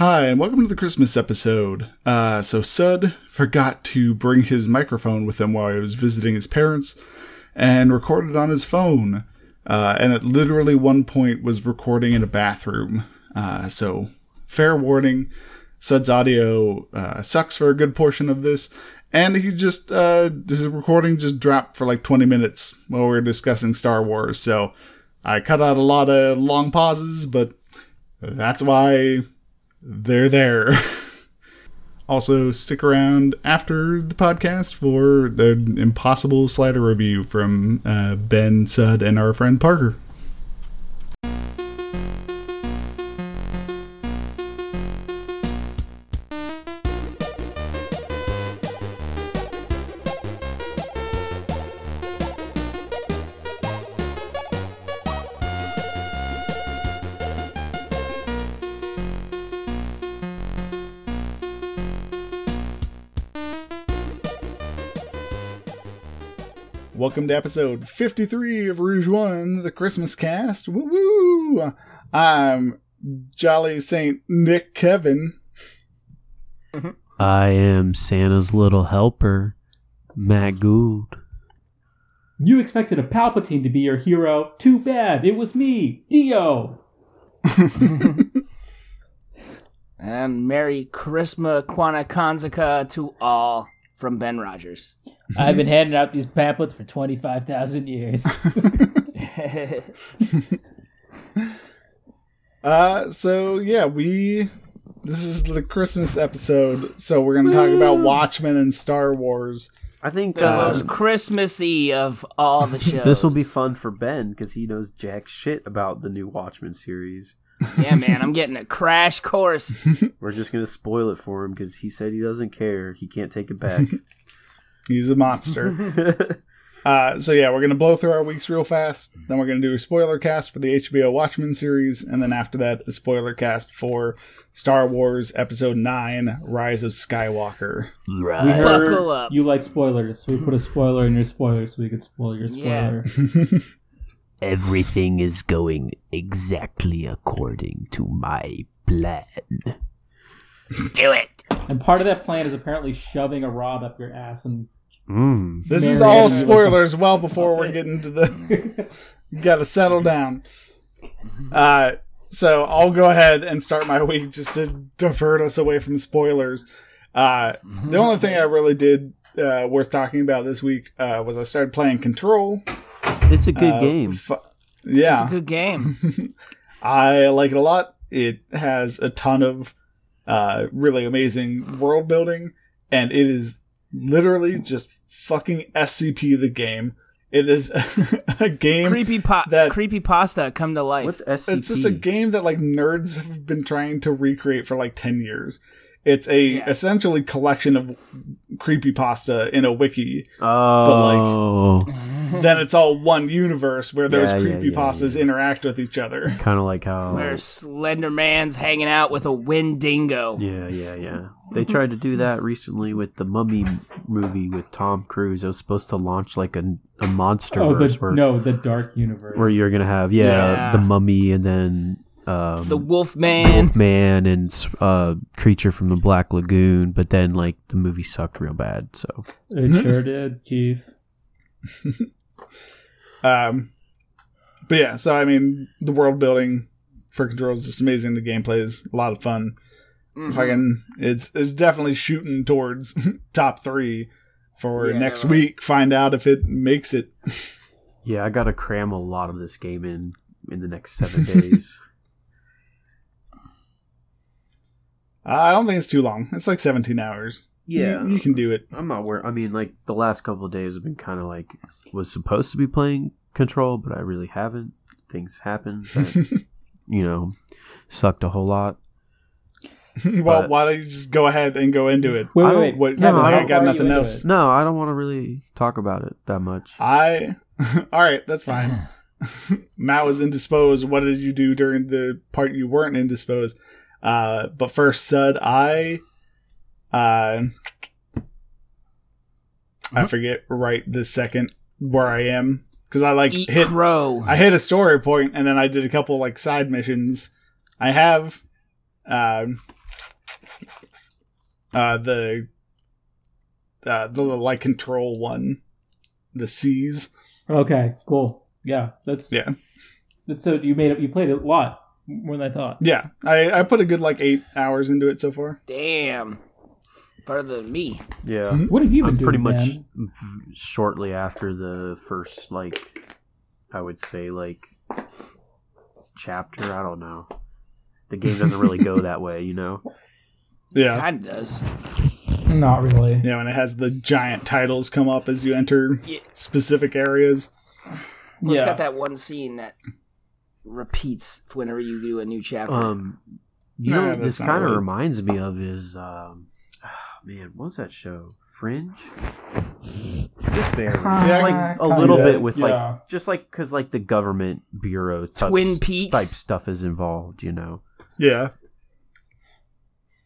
Hi, and welcome to the Christmas episode. Uh, so Sud forgot to bring his microphone with him while he was visiting his parents and recorded on his phone. Uh, and at literally one point was recording in a bathroom. Uh, so fair warning, Sud's audio uh, sucks for a good portion of this. And he just, uh, his recording just dropped for like 20 minutes while we were discussing Star Wars. So I cut out a lot of long pauses, but that's why they're there. also, stick around after the podcast for an impossible slider review from uh, Ben, Sud, and our friend Parker. Welcome to episode 53 of Rouge One, the Christmas cast. Woo woo! I'm Jolly Saint Nick Kevin. I am Santa's little helper, Matt Gould. You expected a Palpatine to be your hero. Too bad. It was me, Dio. And Merry Christmas Quanakanzaka to all from Ben Rogers. I've been handing out these pamphlets for 25,000 years. Uh, so yeah, we. This is the Christmas episode, so we're gonna talk about Watchmen and Star Wars. I think The uh, most Christmassy of all the shows. this will be fun for Ben because he knows jack shit about the new Watchmen series. Yeah, man, I'm getting a crash course. We're just gonna spoil it for him because he said he doesn't care. He can't take it back. He's a monster. uh, so yeah, we're gonna blow through our weeks real fast. Then we're gonna do a spoiler cast for the HBO Watchmen series, and then after that, a spoiler cast for Star Wars Episode Nine: Rise of Skywalker. We right. heard Buckle up. You like spoilers, so we put a spoiler in your spoiler so we could spoil your spoiler. Yeah. Spoiler. Everything is going exactly according to my plan. Do it. And part of that plan is apparently shoving a rod up your ass and Mm. This is all spoilers. Well, before we're getting to the, you gotta settle down. Uh, so I'll go ahead and start my week just to divert us away from spoilers. Uh, the only thing I really did uh, worth talking about this week uh, was I started playing Control. It's a good Uh, game. fu- It's a good game. I like it a lot. It has a ton of uh, really amazing world building, and it is literally just fucking SCP the game. It is a game. creepy po- that- creepy pasta come to life. What's SCP? It's just a game that like nerds have been trying to recreate for like 10 years. It's a Yeah. essentially collection of creepy pasta in a wiki. Oh, then it's all one universe where those Yeah, yeah, yeah, creepypastas yeah. interact with each other. kind of like how. Where Slender Man's hanging out with a Wendigo. Yeah, yeah, yeah. They tried to do that recently with the Mummy movie with Tom Cruise. It was supposed to launch like a, a monster oh, verse the, where no, the dark universe. where you're gonna have yeah, Yeah. the Mummy and then um, The Wolfman. Man and uh, creature from the Black Lagoon. But then like the movie sucked real bad. So It sure did, Chief. Um, but yeah, so I mean, the world building for Control is just amazing. The gameplay is a lot of fun. Fucking, it's it's definitely shooting towards top three for Yeah, next right. week. Find out if it makes it. yeah, I gotta cram a lot of this game in in the next seven days. I don't think it's too long. It's like 17 hours. Yeah. you, you can do it. I'm not worried. I mean, like the last couple of days have been kind of like was supposed to be playing Control, but I really haven't. Things happen that you know sucked a whole lot. well, But- why don't you just go ahead and go into it? Wait, I wait, don't- wait. What, No, I I don't- got How far are nothing else. it? No, I don't want to really talk about it that much. I. all right, that's fine. Matt was indisposed. What did you do during the part you weren't indisposed? Uh, but first, Sud, I. Uh, I forget right this second where I am because I like Eat hit crow. I hit a story point and then I did a couple like side missions. I have um Uh, the uh, the like control one, the C's. Okay, cool. Yeah, that's Yeah, That's so you made it. You played it a lot more than I thought. yeah. I I put a good like eight hours into it so far. Damn. Farther than me. Yeah. What have you been I'm pretty much man? shortly after the first, like, I would say, like, chapter. I don't know. The game doesn't really go that way, you know? Yeah, Kinda does. Not really. yeah. When it has the giant titles come up as you enter Yeah. specific areas. Well, It's Yeah. got that one scene that repeats whenever you do a new chapter. Um, you Nah, know, that's this kind of really- reminds me of is, um, man, what was that show? Fringe? Just barely. Kinda, like a kinda, little bit with yeah. like, just like, cause like the government bureau type, Twin Peaks? type stuff is involved, you know? Yeah,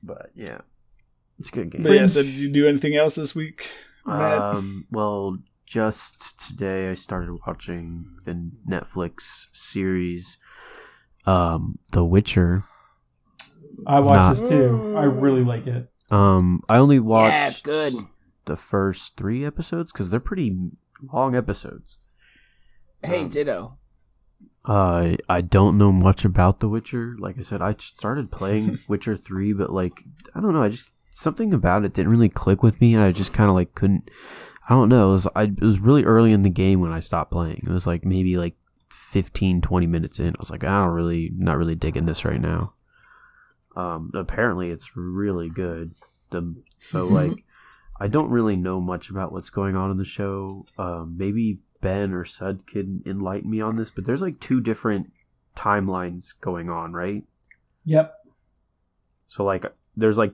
But yeah, it's a good game. but yeah. So did you do anything else this week? Matt? Um, well, just today I started watching the Netflix series, um, The Witcher. I watched Not- this too. I really like it. Um, I only watched yeah, it's good. the first three episodes because they're pretty long episodes. Hey, ditto. Uh, I don't know much about The Witcher. Like I said, I started playing Witcher three, but like I don't know, I just something about it didn't really click with me, and I just kind of like couldn't. I don't know. It was I, it was really early in the game when I stopped playing. It was like maybe like 15, 20 minutes in. I was like, I don't really, not really digging this right now. Um, apparently it's really good. The so like, I don't really know much about what's going on in the show. Um, maybe Ben or Sud can enlighten me on this, but there's like two different timelines going on, right? Yep. So like, there's like,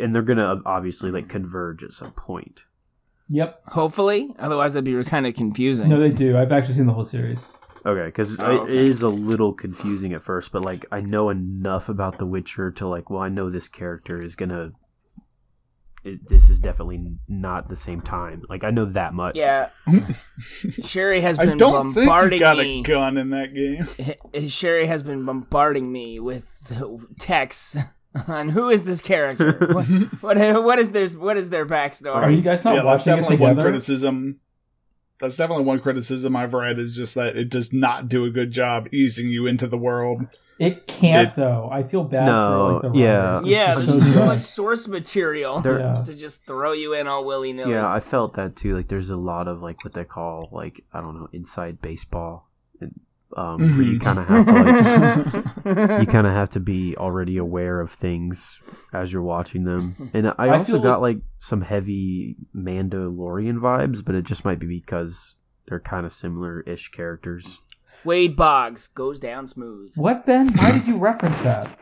and they're gonna obviously like converge at some point. Yep. Hopefully, otherwise that'd be kind of confusing. No, they do. I've actually seen the whole series. Okay, because Oh, okay. it is a little confusing at first, but like I know enough about The Witcher to like, well, I know this character is gonna. It, this is definitely not the same time. Like I know that much. yeah, Sherry has I been don't think bombarding you got me. a gun in that game. Sherry has been bombarding me with texts on who is this character. what, what what is their what is their backstory? Are you guys not yeah, that's watching it definitely one criticism. That's definitely one criticism I've read is just that it does not do a good job easing you into the world. It can't It- though. I feel bad No, for like the yeah. writers. yeah, It's there's so too much source material There- Yeah. to just throw you in all willy nilly. Yeah, I felt that too. Like there's a lot of like what they call like I don't know inside baseball, and, um, where you kind of have to like you kind of have to be already aware of things as you're watching them. And I I also got like some heavy Mandalorian vibes, but it just might be because they're kind of similar-ish characters. Wade Boggs goes down smooth. What Ben? Why did you reference that?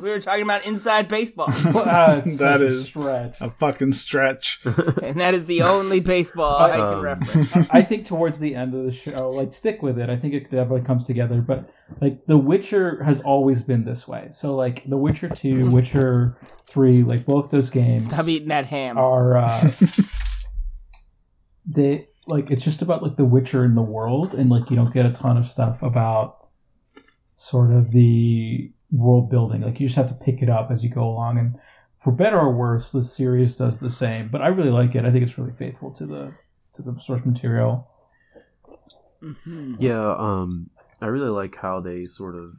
We were talking about inside baseball, Well, it's a stretch. A fucking stretch. and that is the only baseball I can Um, reference. I think towards the end of the show, like stick with it. I think it definitely comes together. But like The Witcher has always been this way. So like The Witcher Two, Witcher Three, like both those games Stop eating that ham. are uh, they like it's just about like The Witcher in the world, and like you don't get a ton of stuff about sort of the world building. Like you just have to pick it up as you go along, and for better or worse, the series does the same. But I really like it. I think it's really faithful to the to the source material. Mhm. Yeah, um, I really like how they sort of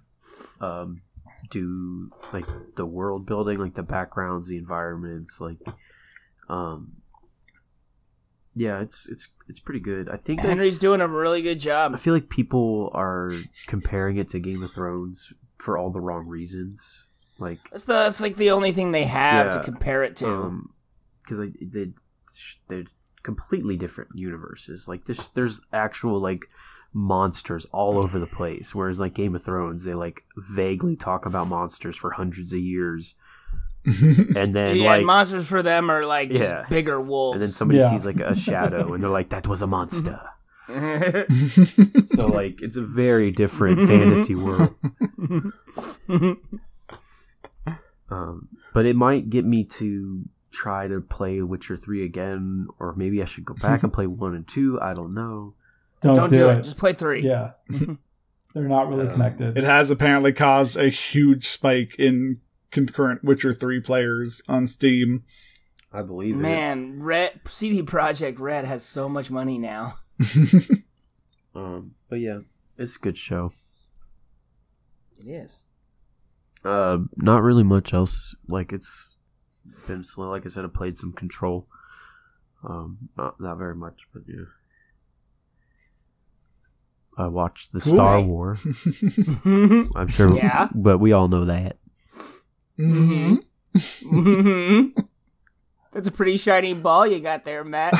um, do like the world building, like the backgrounds, the environments, like um, yeah, it's it's it's pretty good. I think that, Henry's doing a really good job. I feel like people are comparing it to Game of Thrones for all the wrong reasons, like That's the that's like the only thing they have Yeah. to compare it to. um because like they they're completely different universes like there's there's actual like monsters all over the place whereas like game of thrones they like vaguely talk about monsters for hundreds of years and then yeah, like monsters for them are like Yeah. just bigger wolves. and then somebody Yeah. sees like a shadow and they're like that was a monster so like it's a very different fantasy world um, but it might get me to try to play Witcher 3 again, or maybe I should go back and play 1 and 2. I don't know. Don't, Don't do it. Just play three. Yeah. They're not really Um, connected. It has apparently caused a huge spike in concurrent Witcher 3 players on Steam. I believe it. Man, Red CD Projekt Red has so much money now. Um, but yeah, it's a good show. It is. Uh, not really much else. Like it's been slow. Like I said, I played some Control. Um, not not very much, but yeah. I watched the Star Cool. War. I'm sure, Yeah. but we all know that. Mm-hmm. hmm That's a pretty shiny ball you got there, Matt.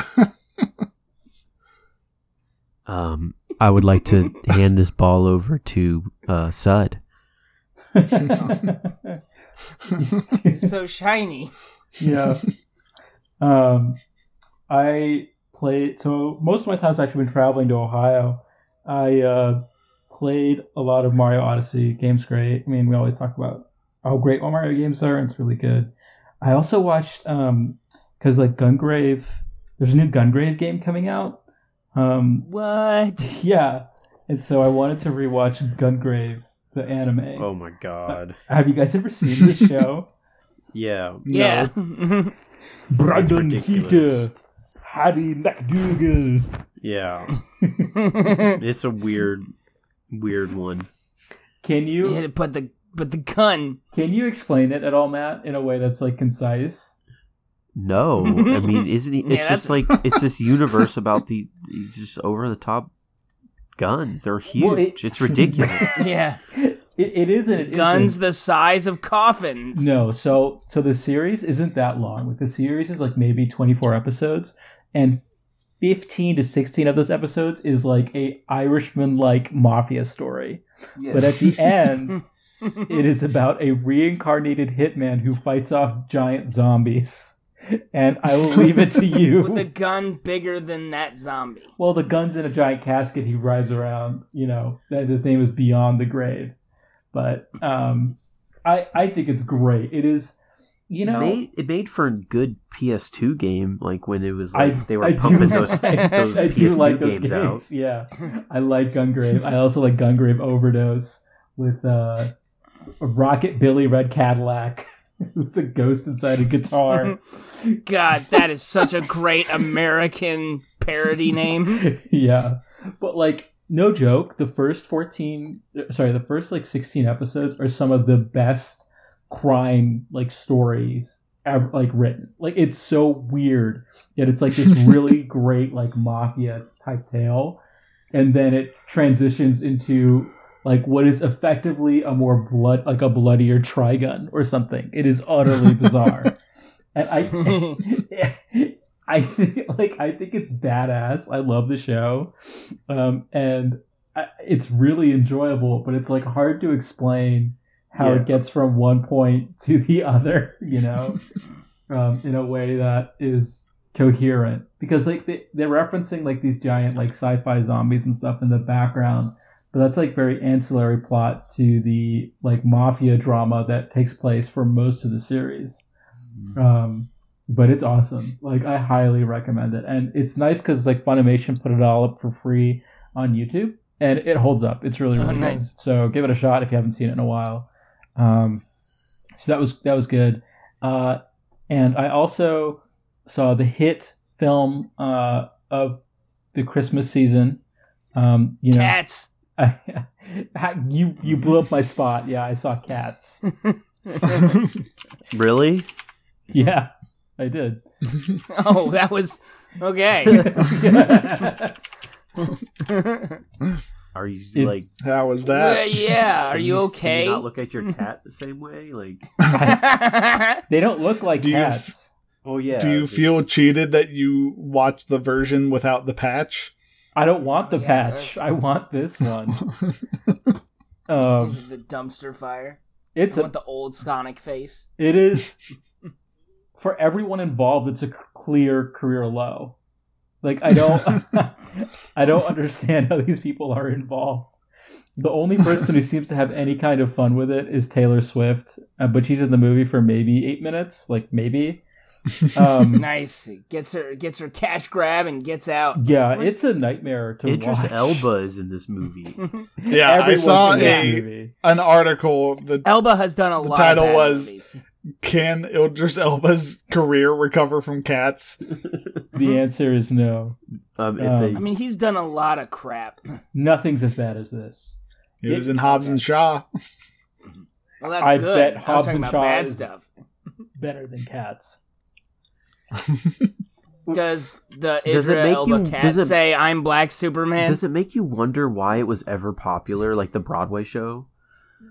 Um, I would like to hand this ball over to uh, Sud. It's so shiny. yes. Um, I played. So most of my time's actually been traveling to Ohio. I uh, played a lot of Mario Odyssey. Game's great. I mean, we always talk about how great all Mario games are, and it's really good. I also watched um, because like Gungrave. There's a new Gungrave game coming out. Um, What? yeah, and so I wanted to rewatch Gungrave, the anime. Oh my god! Have you guys ever seen this show? Yeah, Yeah. Brandon ridiculous. Heater, Harry MacDowell. yeah. it's a weird, weird one. Can you you had to put the but the gun. can you explain it at all, Matt, in a way that's like concise? No, I mean, isn't it? It's Yeah, just like it's this universe about the these just over the top guns. They're huge. Well, it- it's ridiculous. Yeah. It, it isn't. It Guns isn't. the size of coffins. No, so so the series isn't that long. Like the series is like maybe twenty four episodes, and fifteen to sixteen of those episodes is like a Irishman like mafia story. But at the end, it is about a reincarnated hitman who fights off giant zombies. And I will leave it to you. With a gun bigger than that zombie. Well, the gun's in a giant casket. He rides around. You know that his name is Beyond the Grave. But um, I I think it's great. It is, you know, made, it made for a good PS2 game, like when it was I like they were I pumping like- those, those I PS2 like those games, games. out. Yeah, I like Gungrave. I also like Gungrave Overdose with uh, Rocket Billy Red Cadillac, who's a ghost inside a guitar. God, that is such a great American parody name. yeah, but like no joke, the first fourteen, sorry, the first like sixteen episodes are some of the best crime like stories ever like written. Like it's so weird, yet it's like this really great like mafia type tale, and then it transitions into like what is effectively a more blood like a bloodier trigun or something. It is utterly bizarre. And I I think like I think it's badass. I love the show, um, and I, it's really enjoyable. But it's like hard to explain how Yeah. it gets from one point to the other. You know, um, in a way that is coherent because like they, they're referencing like these giant like sci-fi zombies and stuff in the background. But that's like very ancillary plot to the like mafia drama that takes place for most of the series. Um, but it's awesome. Like I highly recommend it, and it's nice because like Funimation put it all up for free on YouTube, and it holds up. It's really Oh, really nice. good. So give it a shot if you haven't seen it in a while. Um, so that was that was good, uh, and I also saw the hit film uh, of the Christmas season. Um, you know, Cats. you you blew up my spot. Yeah, I saw cats. Really? Yeah, I did. Oh, that was okay. Are you It- like? How was Uh, that? yeah, are can you can okay? you not look at your cat the same way? Like, They don't look like Do you- cats. oh yeah. Do you feel cheated that you watched the version without the patch? I don't want the Yeah, patch. I want this one. um, the dumpster fire. it's I a, want the old Sonic face. it is for everyone involved. It's a clear career low. Like I don't, I don't understand how these people are involved. The only person who seems to have any kind of fun with it is Taylor Swift, uh, but she's in the movie for maybe eight minutes, like maybe. Um, Nice. Gets her gets her cash grab and gets out. yeah, it's a nightmare to Idris watch. Elba is in this movie. Yeah, I saw a movie. an article that Elba has done a lot of The title of was- movies. can Idris Elba's career recover from cats? The answer is no. Um, if Um, they, I mean, he's done a lot of crap. Nothing's as bad as this. He was in Hobbs and Shaw. Well, that's I good. bet I was Hobbs talking and about Shaw bad is- stuff. Better than cats. Does the Does it Idris make Elba you- cat does it- say "I'm Black Superman"? does it make you wonder why it was ever popular, like the Broadway show?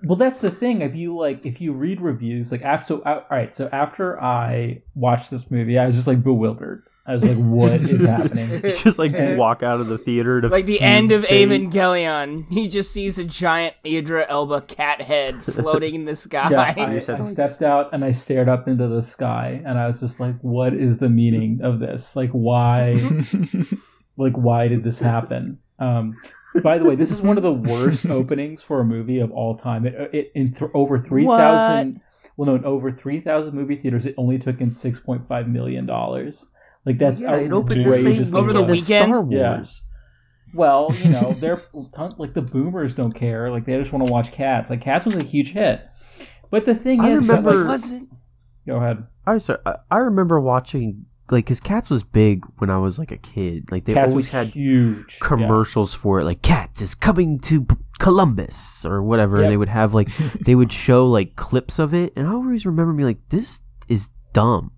Well, that's the thing. If you like, if you read reviews, like after, so, all right. So after I watched this movie, I was just like bewildered. I was like, "What is happening?" just like walk out of the theater to like the end of state. Evangelion, he just sees a giant Idris Elba cat head floating in the sky. Yeah, I, I stepped out and I stared up into the sky, and I was just like, "What is the meaning of this? Like, why? like, why did this happen?" Um, by the way, this is one of the worst openings for a movie of all time. It, it in th- over three thousand. Well, no, in over three thousand movie theaters, it only took in six point five million dollars. Like that's Yeah, it opened the outrageously same Over the low. weekend as weekend? Star Yeah. Wars. Well, you know, they're like the boomers don't care. Like they just want to watch Cats. Like Cats was a huge hit. But the thing I is, that, remember- like, wasn't go ahead. I sorry, I, I remember watching like because Cats was big when I was like a kid. Like they Cats always had huge Yeah. commercials for it, like Cats is coming to Columbus or whatever. Yep. They would have like they would show like clips of it, and I always remember being like, "This is dumb.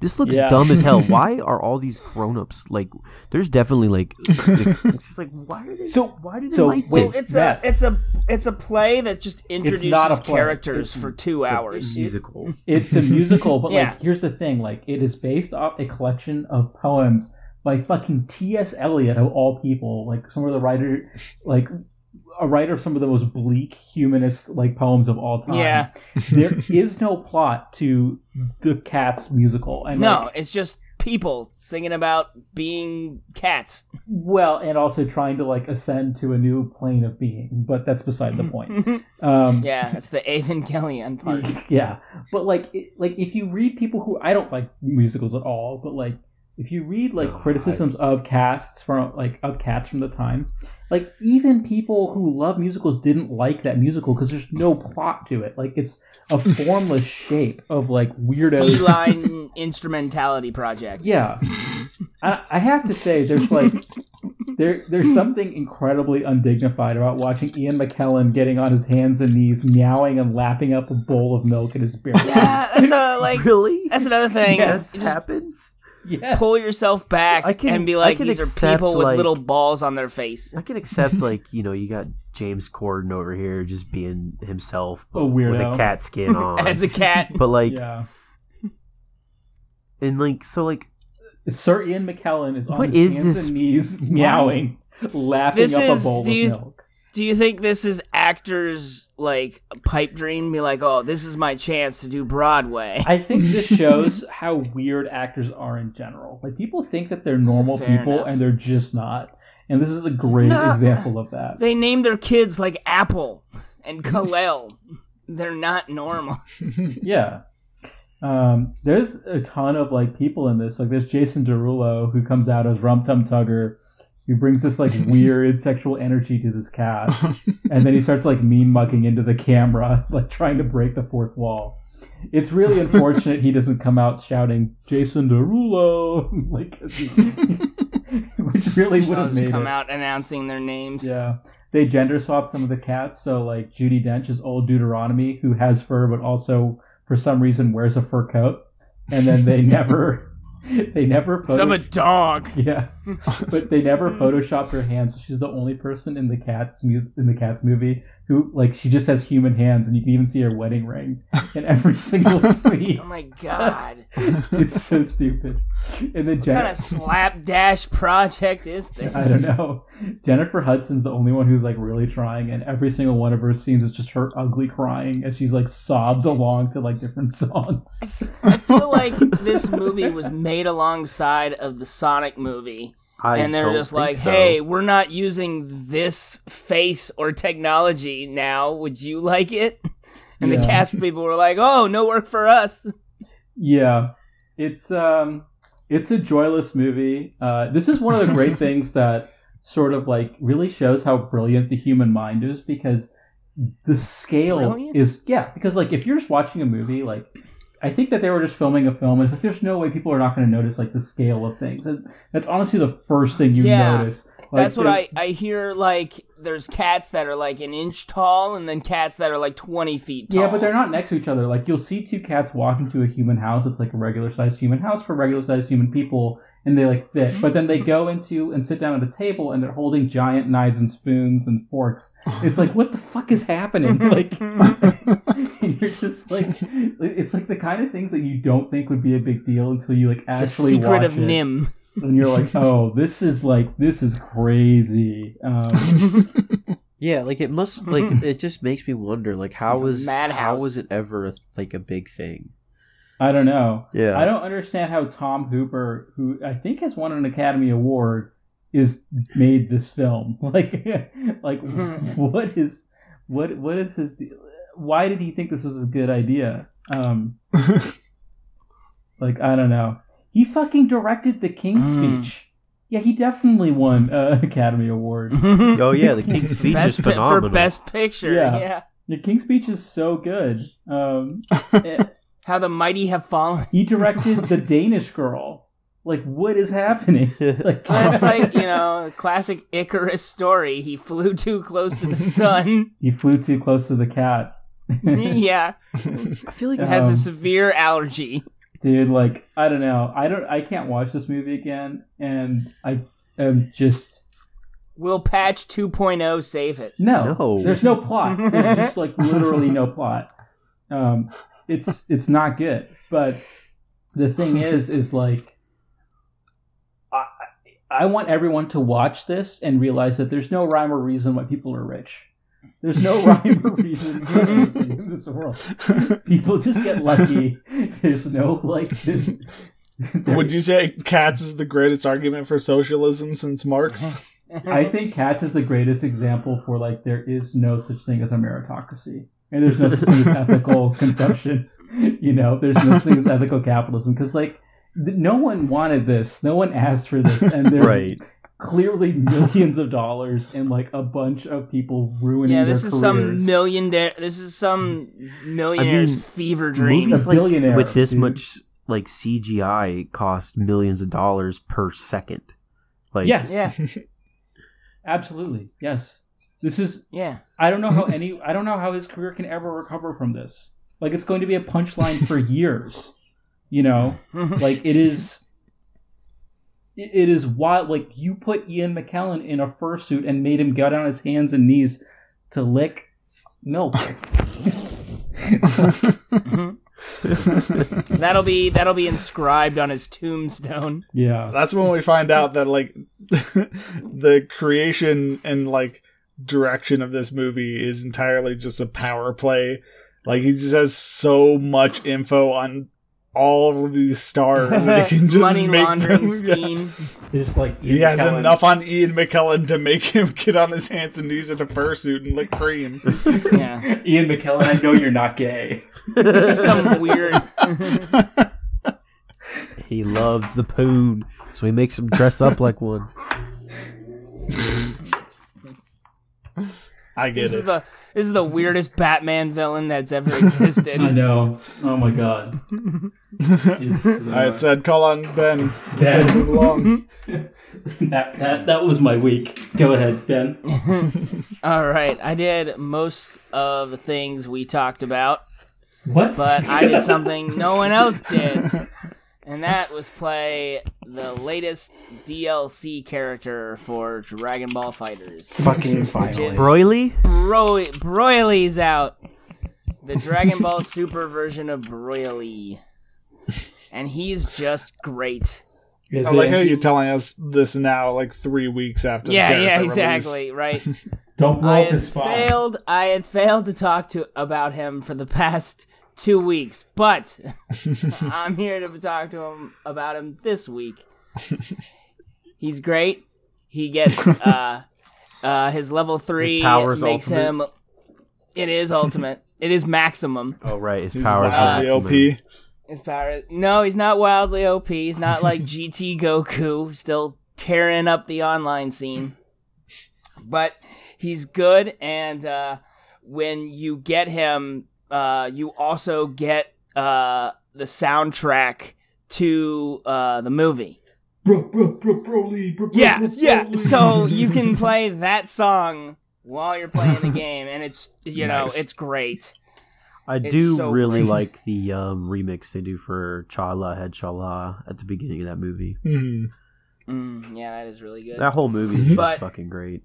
This looks Yeah. dumb as hell. Why are all these grown-ups like? There's definitely like, it's just like why are they? So- why do they so like wait, this? it's Matt. a it's a it's a play that just introduces not a characters It's- for two It's a hours. musical. It's a musical, but Yeah. like here's the thing: like it is based off a collection of poems by fucking T.S. Eliot of all people. Like some of the writer, like a writer of some of the most bleak humanist like poems of all time. Yeah. there is no plot to the Cats musical, and no, like, it's just people singing about being cats. well, and also trying to like ascend to a new plane of being. But that's beside the point. Um, Yeah, it's the Evangelion part. yeah but like it, like if you read people who i don't like musicals at all but like if you read like No, criticisms of casts from like of cats from the time like even people who love musicals didn't like that musical because there's no plot to it like it's a formless shape of like weirdos Feline instrumentality project. yeah I, I have to say there's like there there's something incredibly undignified about watching ian mckellen getting on his hands and knees meowing and lapping up a bowl of milk in his beer Yeah, that's a like really? that's another thing. Yeah, That Just happens. Yeah pull yourself back I can- and be I like, can these are accept, people with like- little balls on their face. I can accept like you know you got James Corden over here just being himself A with a cat skin on, As a cat. but like yeah and like so like Sir Ian McKellen is on What his is hands this- and knees, meowing, lapping This up is- a bowl do of you- milk. Do you think this is actors like pipe dream? Be like, oh, this is my chance to do Broadway. I think this shows how weird actors are in general. Like people think that they're normal Fair people, enough. and they're just not. And this is a great No. example of that. They name their kids like Apple and Kalel. They're not normal. yeah. Um, there's a ton of like people in this. Like there's Jason Derulo who comes out as Rum Tum Tugger, who brings this like weird sexual energy to this cast, and then he starts like mean mugging into the camera, like trying to break the fourth wall. It's really unfortunate he doesn't come out shouting Jason Derulo, like, which really would have made come it. out announcing their names. Yeah. They gender swapped some of the cats. So, like, Judi Dench is old Deuteronomy, who has fur, but also, for some reason, wears a fur coat. And then they never, they never, It's of a dog. yeah, but they never photoshopped her hands. So she's the only person in the cats mus- in the cats movie who, like, she just has human hands, and you can even see her wedding ring in every single scene. Oh my god. It's so stupid. And then What Jen- kind of slapdash project is this? I don't know. Jennifer Hudson's the only one who's like really trying, and every single one of her scenes is just her ugly crying as she's like sobs along to like different songs. I feel like this movie was made alongside of the Sonic movie. I and they're just like, so. hey, we're not using this face or technology now. Would you like it? And Yeah. the cast people were like, oh, no work for us. yeah, it's um it's a joyless movie. Uh, this is one of the great things that sort of like really shows how brilliant the human mind is because the scale Brilliant? is yeah because like if you're just watching a movie like I think that they were just filming a film. It's like there's no way people are not going to notice like the scale of things, and that's honestly the first thing you Yeah. notice. Like, That's what I, I hear. Like, there's cats that are like an inch tall, and then cats that are like twenty feet tall. Yeah, but they're not next to each other. Like you'll see two cats walk into a human house. It's like a regular sized human house for regular sized human people, and they like fit. But then they go into and sit down at a table, and they're holding giant knives and spoons and forks. It's like, what the fuck is happening? Like, you're just like, it's like the kind of things that you don't think would be a big deal until you like actually the secret watch of it. Nim. And you're like, oh, this is like this is crazy. Um, Yeah, like it must like it just makes me wonder like how was how was it ever like a big thing? I don't know. Yeah. I don't understand how Tom Hooper, who I think has won an Academy Award, is made this film. Like, like what is what what is his? Why did he think this was a good idea? Um, like I don't know. He fucking directed the King's Mm. Speech. Yeah, he definitely won an Academy Award. Oh yeah, the King's Speech best is pi- phenomenal. for best picture. Yeah. Yeah. The King's Speech is so good. Um, eh, How the mighty have fallen. he directed The Danish Girl. Like, what is happening? Like, That's like you know, classic Icarus story. He flew too close to the sun. He flew too close to the cat. yeah, I feel like has Um, a severe allergy. Dude, like, I don't know. I don't I can't watch this movie again and I am just Will patch 2.0 save it? no. No. There's no plot. There's just like literally no plot. Um it's it's not good. But the thing is is like I I want everyone to watch this and realize that there's no rhyme or reason why people are rich. There's no rhyme or reason in this world. People just get lucky. There's no like. There's, Would you say Cats is the greatest argument for socialism since Marx? I think Cats is the greatest example for like there is no such thing as a meritocracy, and there's no such thing as ethical conception. You know, there's no such thing as ethical capitalism because like th- no one wanted this, no one asked for this, and there's right. Clearly millions of dollars and like a bunch of people ruining. Yeah, their this is some millionaire. This is some millionaire's I mean, fever dream. Movies like with this dude. much like CGI cost millions of dollars per second. Like Yes, Yeah, absolutely, yes. This is yeah. I don't know how any I don't know how his career can ever recover from this. Like it's going to be a punchline for years. You know? Like it is it it is wild like you put Ian McKellen in a fursuit and made him get on his hands and knees to lick milk. Mm-hmm. That'll be that'll be inscribed on his tombstone. yeah. That's when we find out that like the creation and like direction of this movie is entirely just a power play. Like he just has so much info on all of these stars that he can just Money make laundering them- yeah. scheme. It's like He has enough on Ian McKellen to make him get on his hands and knees in a fursuit and lick cream. Yeah, Ian McKellen, I know you're not gay. this is some weird. he loves the poon, so he makes him dress up like one. I get This is it. the this is the weirdest Batman villain that's ever existed. I know. Oh my god. It's, uh, All right, said call on Ben. Ben. Move along. that, that, that was my week. Go ahead, Ben. All right, I did most of the things we talked about, What? but I did something no one else did, and that was play the latest DLC character for Dragon Ball FighterZ. fucking Which finally. is Broly? Bro- Broly's out. The Dragon Ball Super version of Broly. And he's just great. Is I like it? how you're telling us this now, like three weeks after. the Yeah, character yeah, release. exactly, right. Don't blow I up had his spot. failed. I had failed to talk to about him for the past two weeks, but I'm here to talk to him about him this week. He's great. He gets uh, uh, his level three His power's makes ultimate? him. It is ultimate. it is maximum. Oh right, his He's powers wildly are OP. His power. No, he's not wildly OP. He's not like GT Goku, still tearing up the online scene. But he's good, and uh, when you get him, uh, you also get uh, the soundtrack to uh, the movie. Bro, bro, bro, Broly, bro, bro, Yeah, bro, yeah. Broly. So you can play that song while you're playing the game, and it's you know it's great. I It's do so really great. like the um, remix they do for Cha-La Head-Cha-La at the beginning of that movie. Mhm. Mm, yeah, that is really good. That whole movie is just But- fucking great.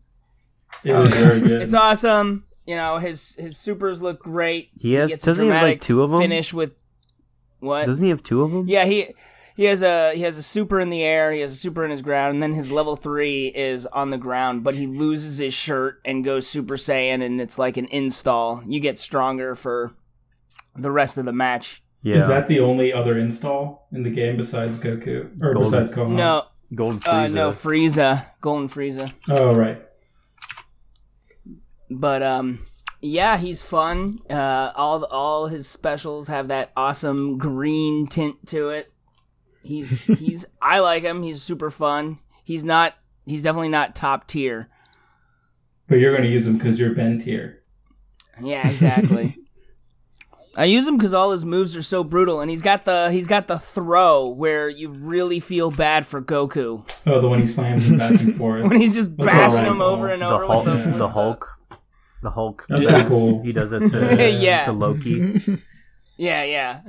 It was very good. It's awesome. You know his his supers look great. He has gets a doesn't he have like two of them? Finish with what? Doesn't he have two of them? Yeah, he he has a he has a super in the air, he has a super in his ground, and then his level three is on the ground, but he loses his shirt and goes Super Saiyan, and it's like an install. You get stronger for the rest of the match. Yeah. Is that the only other install in the game besides Goku or Golden. besides Gohan? No, Golden uh, no Frieza, Golden Frieza. Oh right. But um, yeah, he's fun. Uh, all all his specials have that awesome green tint to it. He's he's I like him. He's super fun. He's not. He's definitely not top tier. But you're going to use them because you're Ben tier. Yeah, exactly. I use him because all his moves are so brutal, and he's got the he's got the throw where you really feel bad for Goku Oh, the one he slams him back and forth. when he's just bashing him over and over. the over Hulk, with the, the Hulk, the Hulk. That's pretty cool. He does it to Yeah. to Loki. Yeah, yeah.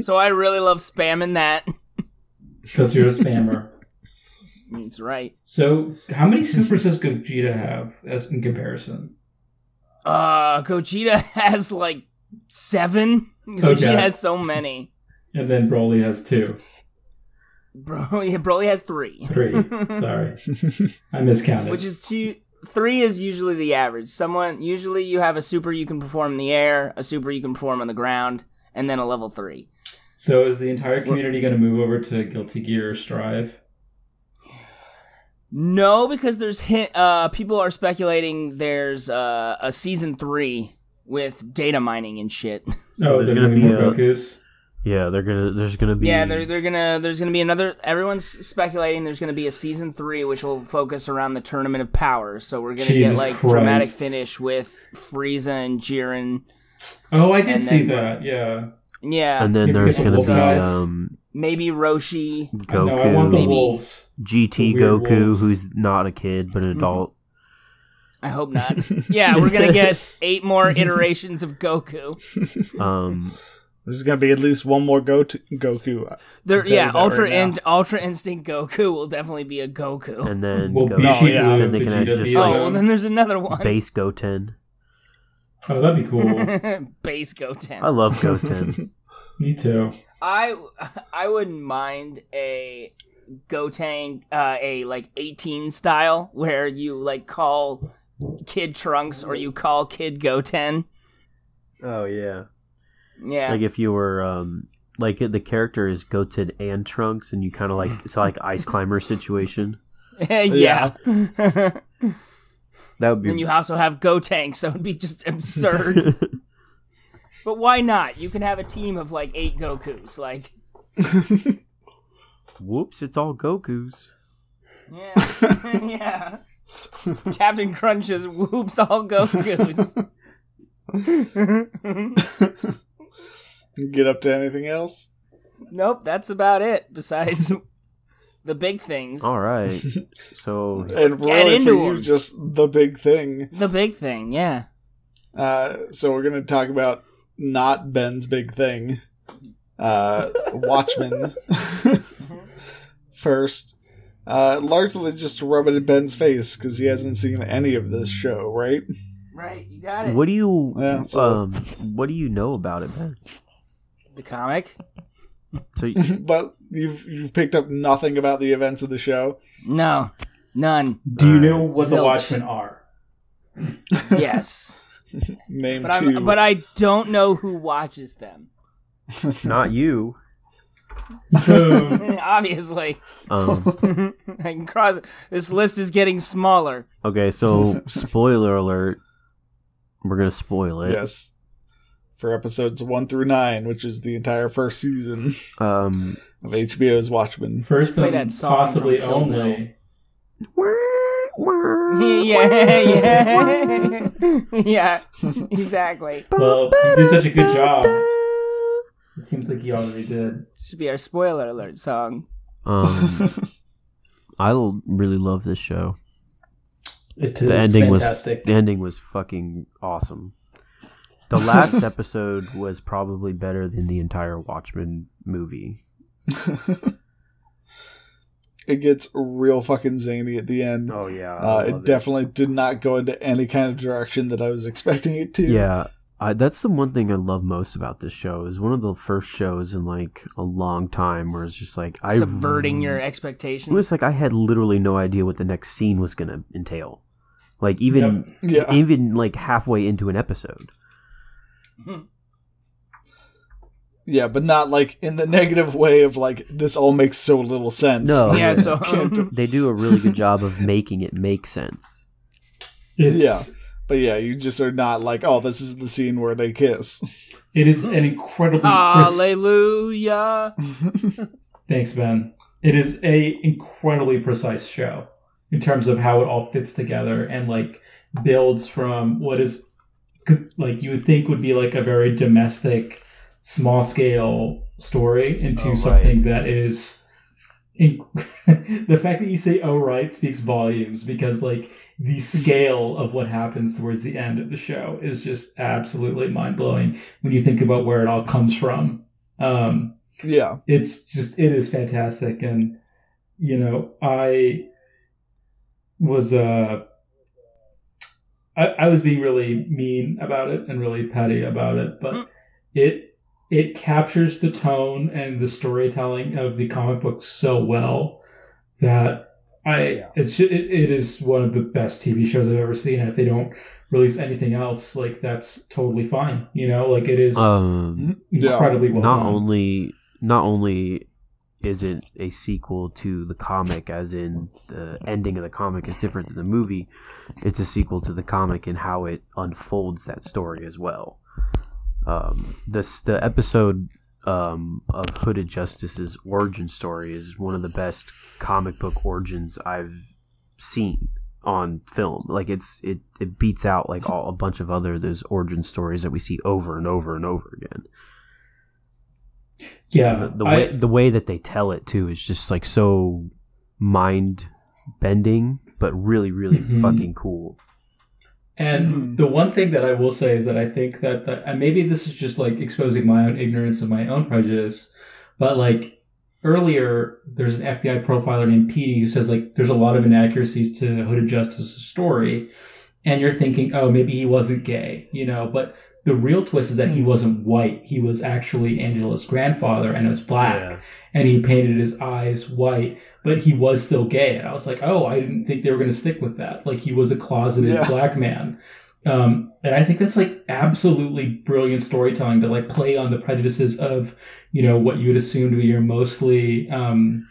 so I really love spamming that. Because you're a spammer. That's right. So, how many supers does Gogeta have as in comparison? Uh, Gogeta has like seven. Gogeta Okay. has so many. And then Broly has two. Bro, yeah, Broly has three, Three. Sorry. I miscounted. which is two. Three is usually the average. Someone usually you have a super you can perform in the air, a super you can perform on the ground, and then a level three. so, is the entire community going to move over to Guilty Gear or Strive? No, because there's hint. Uh, people are speculating there's uh, a season three with data mining and shit. oh, there's there's gonna be be more a- Gokus. Yeah, they're gonna. There's gonna be. Yeah, they're they're gonna there's gonna be another. Everyone's speculating there's gonna be a season three, which will focus around the tournament of powers. So we're gonna Jesus get like Christ. dramatic finish with Frieza and Jiren. Oh, I did see that. Yeah. Yeah, and then Yeah, there's gonna the be um, maybe Roshi. No, I want the Goku, wolves. GT the Goku, wolves. who's not a kid but an adult. I hope not. yeah, we're gonna get eight more iterations of Goku. Um, This is gonna be at least one more go to Goku. There, yeah, Ultra right in, Ultra Instinct Goku will definitely be a Goku. and then Will Go- No, yeah. Blue Then they can Vegeta just, oh, like- well, then there's another one. base Goten. Oh, that'd be cool. Base Goten. I love Goten. Me too. I I wouldn't mind a Gotenks uh, a like 18 style where you like call Kid Trunks or you call Kid Goten. oh yeah. Yeah. Like if you were um, like the character is Goten and Trunks, and you kind of like it's like ice climber situation. yeah. That would be. and you also have Gotenks, so it'd be just absurd. but why not? You can have a team of like eight Gokus. Like, Whoops! It's all Goku's. yeah. yeah. Captain Crunch's whoops all Gokus. Get up to anything else? nope, that's about it. Besides the big things. All right. So And really into for you, 'em. just the big thing. The big thing, yeah. Uh, so we're gonna talk about not Ben's big thing. Uh, Watchmen first. Uh, largely just to rub it in Ben's face because he hasn't seen any of this show, right? Right, you got it. what do you Yeah, so- um what do you know about it, Ben? The comic? So but you've you've picked up nothing about the events of the show. No, none. Do you know what the Zilch. Watchmen are? Yes, Name but two. I'm, but I don't know who watches them. not you. Boom. Obviously, Um, I can cross. This list is getting smaller. okay, so spoiler alert. We're gonna spoil it. yes, for episodes one through nine, which is the entire first season Um, of HBO's Watchmen. First Play and that possibly only. yeah, yeah, yeah, exactly. Well, you did such a good job. It seems like you already did. Should be our spoiler alert song. um, I l- really love this show. It The ending fantastic. was the ending was fucking awesome. The last episode was probably better than the entire Watchmen movie. It gets real fucking zany at the end. Oh yeah, Uh, it definitely did not go into any kind of direction that I was expecting it to. Yeah, I, that's the one thing I love most about this show. Is one of the first shows in like a long time where it's just like I Subverting your expectations. It was like I had literally no idea what the next scene was going to entail. Like even Yeah. even like halfway into an episode. Yeah, but not like in the negative way of like this all makes so little sense. No. Yeah, so Can't- They do a really good job of making it make sense. It's, Yeah. but yeah, you just are not like, oh, this is the scene where they kiss. It is an incredibly pres- Hallelujah. Thanks, Ben. It is a incredibly precise show in terms of how it all fits together and like builds from what is like you would think would be like a very domestic, small scale story into Oh, right. something that is. In- the fact that you say "oh right" speaks volumes because like the scale of what happens towards the end of the show is just absolutely mind blowing when you think about where it all comes from. Um, Yeah. it's just it is fantastic and you know i was uh I, I was being really mean about it and really petty about it but it it captures the tone and the storytelling of the comic book so well that I it's it, it is one of the best TV shows I've ever seen and if they don't release anything else like that's totally fine you know like it is Um, Yeah. incredibly well not done. only not only is it a sequel to the comic as in the ending of the comic is different than the movie. It's a sequel to the comic and how it unfolds that story as well. Um, this the episode um, of hooded justice's origin story is one of the best comic book origins i've seen on film. Like it's it, it beats out like all a bunch of other those origin stories that we see over and over and over again yeah the, the I- way the way that they tell it too is just like so mind bending but really really Mhm. fucking cool And Mhm. the one thing that I will say is that I think that, that and maybe this is just like exposing my own ignorance and my own prejudice, but like earlier, there's an FBI profiler named Petey who says like there's a lot of inaccuracies to Hooded Justice's story, and you're thinking, oh, maybe he wasn't gay, you know, but the real twist is that he wasn't white. He was actually Angela's grandfather and it was black and he painted his eyes white, but he was still gay. And I was like, oh, I didn't think they were going to stick with that. Like he was a closeted Yeah. black man. Um, and I think that's like absolutely brilliant storytelling to like play on the prejudices of, you know, what you would assume to be your mostly, um,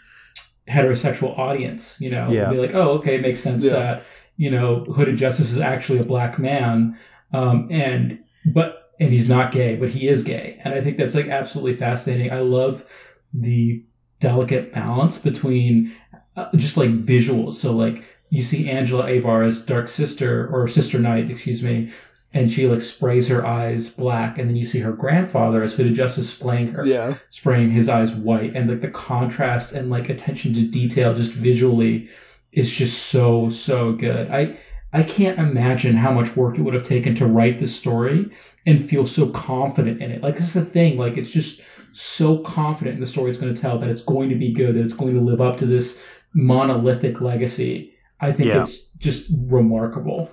heterosexual audience, you know, Yeah. be like, oh, okay, it makes sense Yeah. that, you know, Hooded Justice is actually a black man. Um, and, but, and he's not gay, but he is gay. And I think that's like absolutely fascinating. I love the delicate balance between uh, just like visuals. So like you see Angela Abar as Dark Sister or Sister Night, excuse me, and she like sprays her eyes black, and then you see her grandfather as Hooded Justice spraying her, Yeah. spraying his eyes white, and like the contrast and like attention to detail just visually is just so so good. I I can't imagine how much work it would have taken to write this story and feel so confident in it. Like this is the thing, like it's just so confident in the story it's going to tell that it's going to be good, that it's going to live up to this monolithic legacy. I think Yeah. it's just remarkable.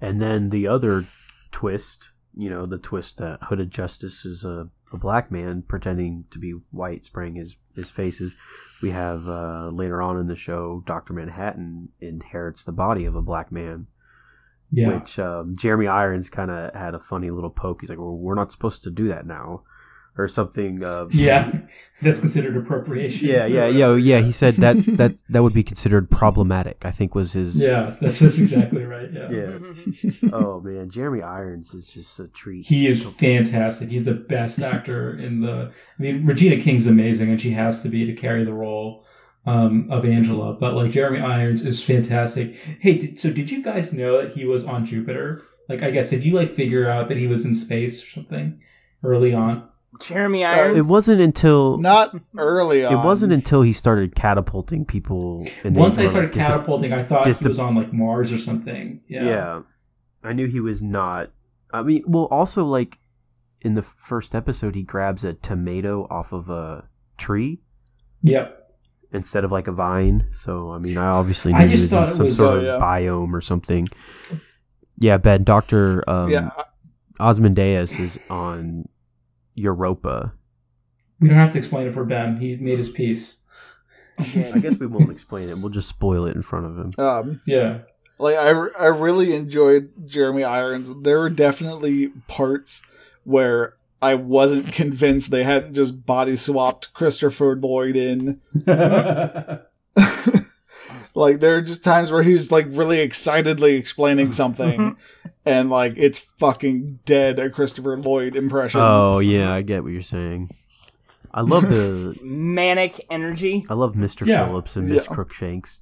and then the other twist you know the twist that hooded justice is a, a black man pretending to be white spraying his his faces we have uh, later on in the show dr manhattan inherits the body of a black man Yeah. which um, Jeremy Irons kind of had a funny little poke. He's like, well, "We're not supposed to do that now, or something. Uh, Yeah, that's considered appropriation. yeah, yeah, yeah, yeah. He said that's that that would be considered problematic. I think was his. Yeah, that's, that's exactly right. Yeah. Yeah. oh man, Jeremy Irons is just a treat. He is fantastic. He's the best actor in the. I mean, Regina King's amazing, and she has to be to carry the role um, of Angela. But like Jeremy Irons is fantastic. Hey, did, so did you guys know that he was on Jupiter? Like, I guess did you like figure out that he was in space or something early on? Jeremy Uh, Irons. It wasn't until Not early on. it wasn't until he started catapulting people. And they Once I started like, dis- catapulting, I thought dis- he was on like Mars or something. Yeah. yeah. I knew he was not. I mean, well, also like in the first episode, he grabs a tomato off of a tree Yep. instead of like a vine. So I mean, I obviously I knew he was in some was- sort Oh, of yeah. biome or something. Yeah, Ben. Doctor um, yeah, Ozymandias is on Europa. We don't have to explain it for Ben. He made his piece. I guess we won't explain it. We'll just spoil it in front of him. um, Yeah. like I, re- I really enjoyed Jeremy Irons. There were definitely parts where I wasn't convinced they hadn't just body swapped Christopher Lloyd in. Like there are just times where he's like really excitedly explaining something, and like it's fucking dead a Christopher Lloyd impression. Oh yeah, I get what you're saying. I love the Manic energy. I love Mr. Yeah. Phillips and Miss Yeah. Crookshanks.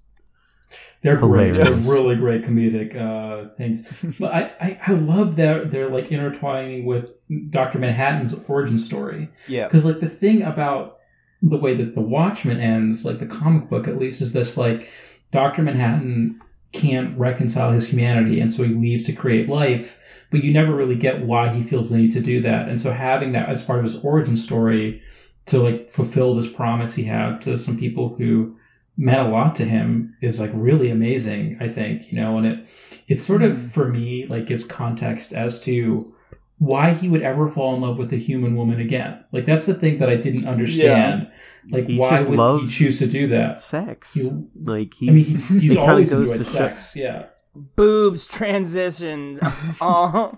They're great. They're really great comedic uh, things. But I, I, I love that they're like intertwining with Doctor Manhattan's origin story. Yeah. Because like the thing about the way that the Watchmen ends, like the comic book at least, is this like Doctor Manhattan hmm. can't reconcile his humanity, and so he leaves to create life. But you never really get why he feels the need to do that. And so having that as part of his origin story to like fulfill this promise he had to some people who meant a lot to him is like really amazing i think you know and it it sort of hmm. for me like gives context as to why he would ever fall in love with a human woman again like that's the thing that i didn't understand like He why just would loves he choose to do that Sex. He- like i mean he's he, he's he always goes to show- sex yeah Boobs, transitions. oh,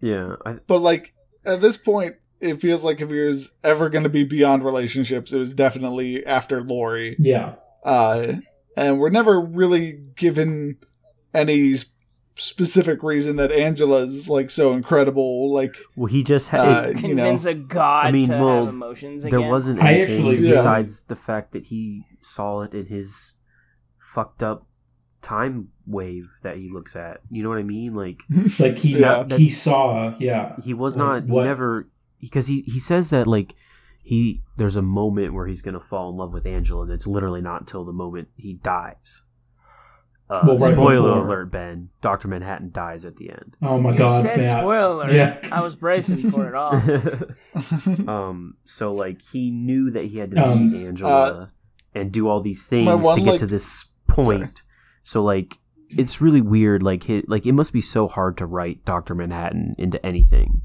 Yeah. I, But like at this point, it feels like if he was ever going to be beyond relationships, it was definitely after Laurie. yeah Uh, and we're never really given any s- specific reason that Angela's like so incredible. Like, well, he just had. Uh, it- you know, convince a god I mean, to well, have emotions there again. wasn't I anything actually- Yeah. besides the fact that he saw it in his fucked up time wave that he looks at. You know what I mean? Like like he Yeah. he saw yeah he was Like, not. He never because he he says that like he there's a moment where he's gonna fall in love with Angela, and it's literally not until the moment he dies. Uh, Well, right spoiler before. alert, Ben. Doctor Manhattan dies at the end. oh my you god said Matt. spoiler. Yeah. I was bracing for it all. um, so like he knew that he had to Um, meet Angela and do all these things one, to get like- to this point. So like it's really weird. Like he, like it must be so hard to write Doctor Manhattan into anything.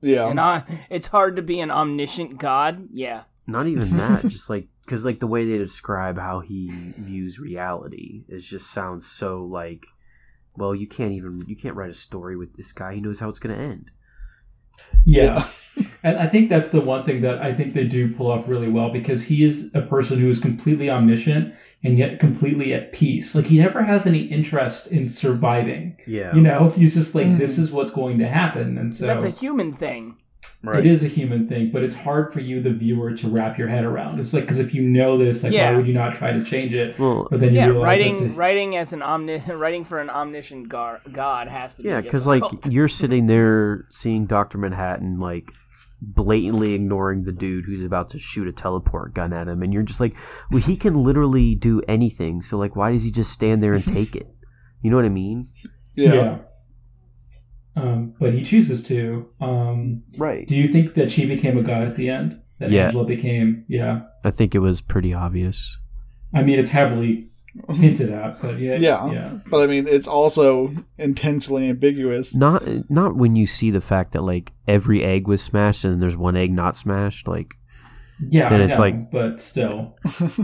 yeah. And I, it's hard to be an omniscient god. Yeah. Not even that. just like because like the way they describe how he views reality, it just sounds so like. Well, you can't even you can't write a story with this guy. He knows how it's going to end. Yeah. And I think that's the one thing that I think they do pull off really well because he is a person who is completely omniscient and yet completely at peace. Like he never has any interest in surviving. Yeah, You know, he's just like, Mhm. this is what's going to happen. And so That's a human thing. It is a human thing, but it's hard for you, the viewer, to wrap your head around. It's like, because if you know this, like, Yeah. why would you not try to change it? Well, But then you Yeah, realize writing a- writing as an omni writing for an omniscient gar- god has to be Yeah, because like you're sitting there seeing Doctor Manhattan like blatantly ignoring the dude who's about to shoot a teleport gun at him, and you're just like, well, he can literally do anything. So like, why does he just stand there and take it? You know what I mean? yeah. Um, but he chooses to. Um, Right. do you think that she became a god at the end? That Yeah. Angela became, yeah. I think it was pretty obvious. I mean, it's heavily hinted at, but yeah, Yeah. yeah, But I mean, it's also intentionally ambiguous. Not not when you see the fact that like every egg was smashed and there's one egg not smashed. Like, yeah. Then it's know, like- but still,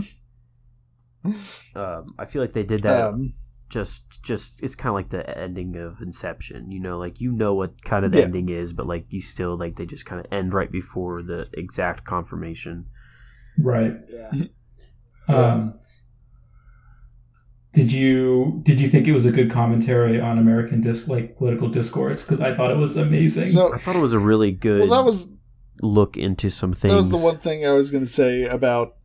um, I feel like they did that Um, just just it's kind of like the ending of Inception. You know, like you know what kind of the Yeah. ending is, but like you still like they just kind of end right before the exact confirmation. Right. Yeah. Um, did you did you think it was a good commentary on American dis like political discourse? Because I thought it was amazing. So I thought it was a really good well, that was look into some things. that was the one thing I was going to say about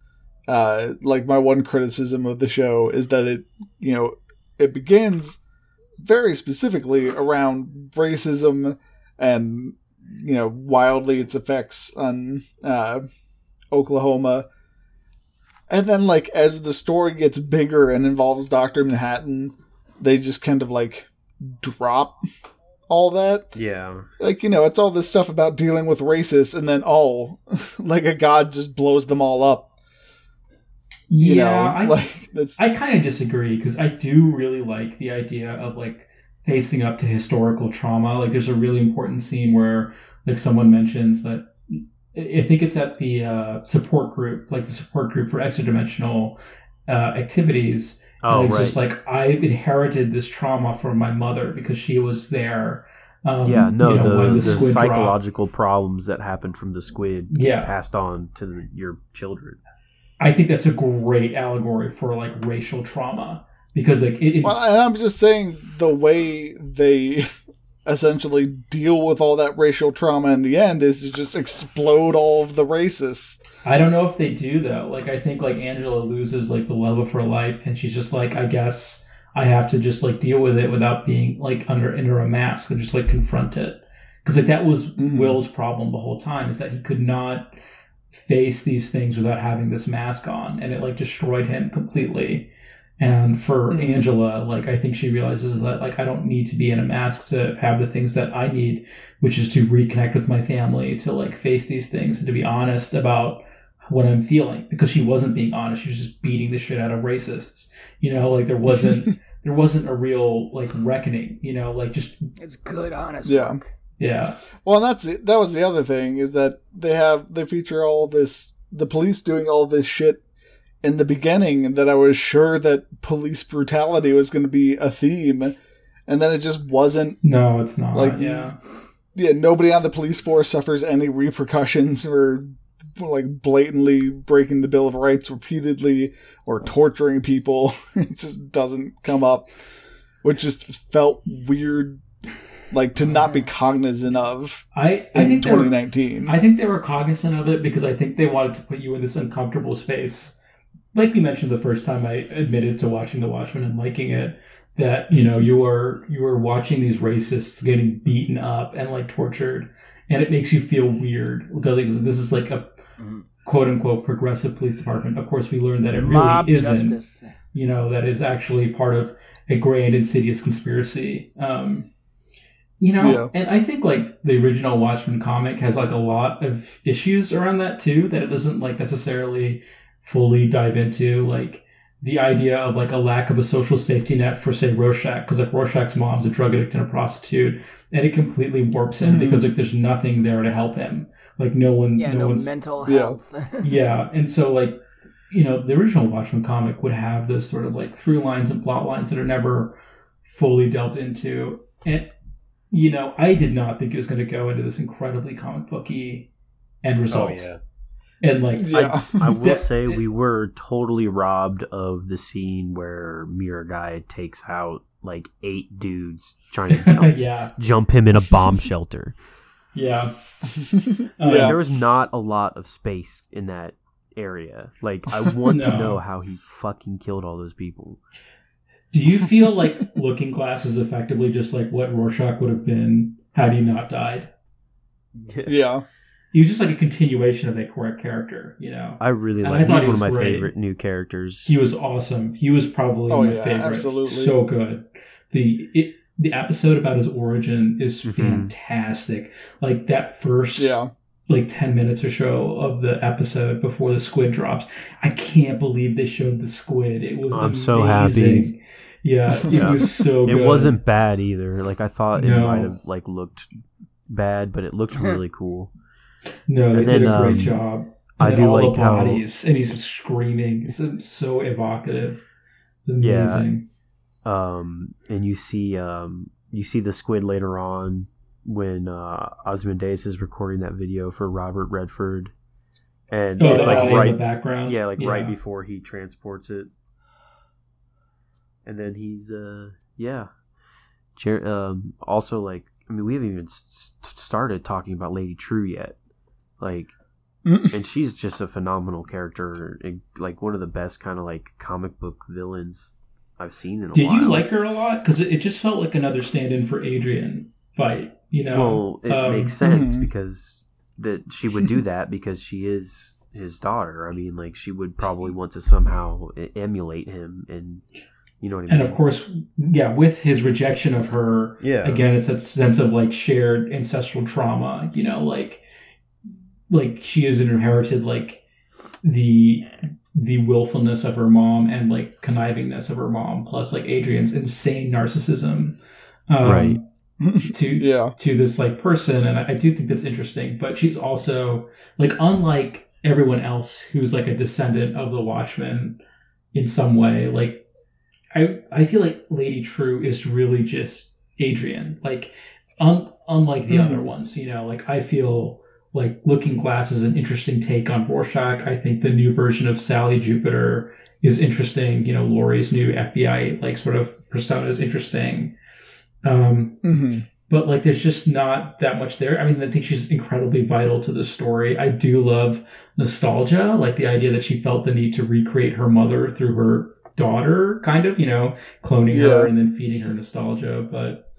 uh, like my one criticism of the show is that it you know it begins very specifically around racism and you know wildly its effects on uh, Oklahoma. And then, like, as the story gets bigger and involves Dr. Manhattan, they just kind of, like, drop all that Yeah. like you know it's all this stuff about dealing with racists and then oh like a god just blows them all up you yeah, know I, like that's I kind of disagree because I do really like the idea of like facing up to historical trauma. Like, there's a really important scene where like someone mentions that I think it's at the uh, support group, like the support group for extra-dimensional uh, activities. Oh, and it's right. just like I've inherited this trauma from my mother because she was there. Um, yeah, no, you know, the, when the, squid dropped. psychological problems that happened from the squid Yeah. passed on to the, your children. I think that's a great allegory for like racial trauma because like it, it well and i'm just saying the way they essentially deal with all that racial trauma in the end is to just explode all of the racists I don't know if they do though. Like I think like Angela loses like the love of her life, and she's just like, I guess I have to just like deal with it without being like under under a mask and just like confront it. Because like that was Mhm. Will's problem the whole time is that he could not face these things without having this mask on, and it like destroyed him completely. And for Mhm. Angela, like I think she realizes that like I don't need to be in a mask to have the things that I need, which is to reconnect with my family, to like face these things and to be honest about what I'm feeling. Because she wasn't being honest, she was just beating the shit out of racists. You know, like there wasn't there wasn't a real like reckoning. You know, like just It's good, honest Yeah. work. Yeah, well and that's that was the other thing is that they have they feature all this the police doing all this shit in the beginning that i was sure that police brutality was going to be a theme and then it just wasn't no, it's not. Like- yeah, yeah, nobody on the police force suffers any repercussions for like blatantly breaking the Bill of Rights repeatedly or torturing people. it just doesn't come up, which just felt weird, like to not be cognizant of I I in think they were, 2019. I think they were cognizant of it because I think they wanted to put you in this uncomfortable space. Like we mentioned the first time I admitted to watching The Watchmen and liking it, that you know you are you are watching these racists getting beaten up and like tortured, and it makes you feel weird because this is like a Mhm. quote unquote progressive police department. Of course, we learned that it really Mob isn't. justice. You know that is actually part of a grand insidious conspiracy. Um, you know, Yeah. and I think like the original Watchmen comic has like a lot of issues around that too that it doesn't like necessarily fully dive into like the idea of like a lack of a social safety net for say Rorschach because like Rorschach's mom's a drug addict and a prostitute and it completely warps him Mhm. because like there's nothing there to help him like no one Yeah, no, no, one's mental Yeah. health. yeah, and so like you know the original Watchmen comic would have those sort of like through lines and plot lines that are never fully delved into, and you know I did not think it was going to go into this incredibly comic booky end oh, result. yeah. And like yeah. I will That- say we were totally robbed of the scene where Mirror Guy takes out like eight dudes trying to jump, yeah, jump him in a bomb shelter. yeah, uh, Yeah. There was not a lot of space in that area. Like I want to know how he fucking killed all those people. Do you feel like Looking Glass is effectively just like what Rorschach would have been had he not died? yeah. He was just like a continuation of that correct character, you know. I really And like. I thought He's he one of my great. favorite new characters. He was awesome. He was probably Oh, my yeah, favorite. absolutely. So good. The it, the episode about his origin is Mhm. fantastic. Like that first Yeah. like 10 minutes or so of the episode before the squid drops. I can't believe they showed the squid. It was I'm so happy. Yeah, it Yeah. was so good. it wasn't bad either. Like I thought it might have like looked bad, but it looked really cool. No, they And did then, a great um, job. And I do all like the how- bodies, and he's screaming. It's so evocative. It's Yeah. amazing. Um, and you see um, you see the squid later on when uh, Ozymandias is recording that video for Robert Redford, and Oh, it's like alley in right the background. yeah, like right before he transports it, and then he's uh yeah, Jer- um also like I mean we haven't even s- started talking about Lady Trieu yet, like, and she's just a phenomenal character, and, like one of the best kind of like comic book villains I've seen in a while. Did while. you like her a lot? Because it, just felt like another stand-in for Adrian Veidt. You know, Well, it Um, makes sense Mhm. because that she would do that because she is his daughter. I mean, like she would probably want to somehow emulate him, and you know what I mean. and of course, yeah, with his rejection of her, yeah, again, it's that sense of like shared ancestral trauma. You know, like like she has inherited like the the willfulness of her mom and like connivingness of her mom, plus like Adrian's insane narcissism. Um, Right. To yeah. to this like person and I, I do think that's interesting but she's also like unlike everyone else who's like a descendant of the watchmen in some way like i i feel like lady Trieu is really just adrian like un, unlike the Mhm. other ones you know like i feel like looking glass is an interesting take on Rorschach. I think the new version of Sally Jupiter is interesting. You know, Laurie's new FBI like sort of persona is interesting. Um, hmm but like there's just not that much there. I mean, I think she's incredibly vital to the story. I do love nostalgia, like the idea that she felt the need to recreate her mother through her daughter, kind of, you know, cloning Yeah. her and then feeding her nostalgia. But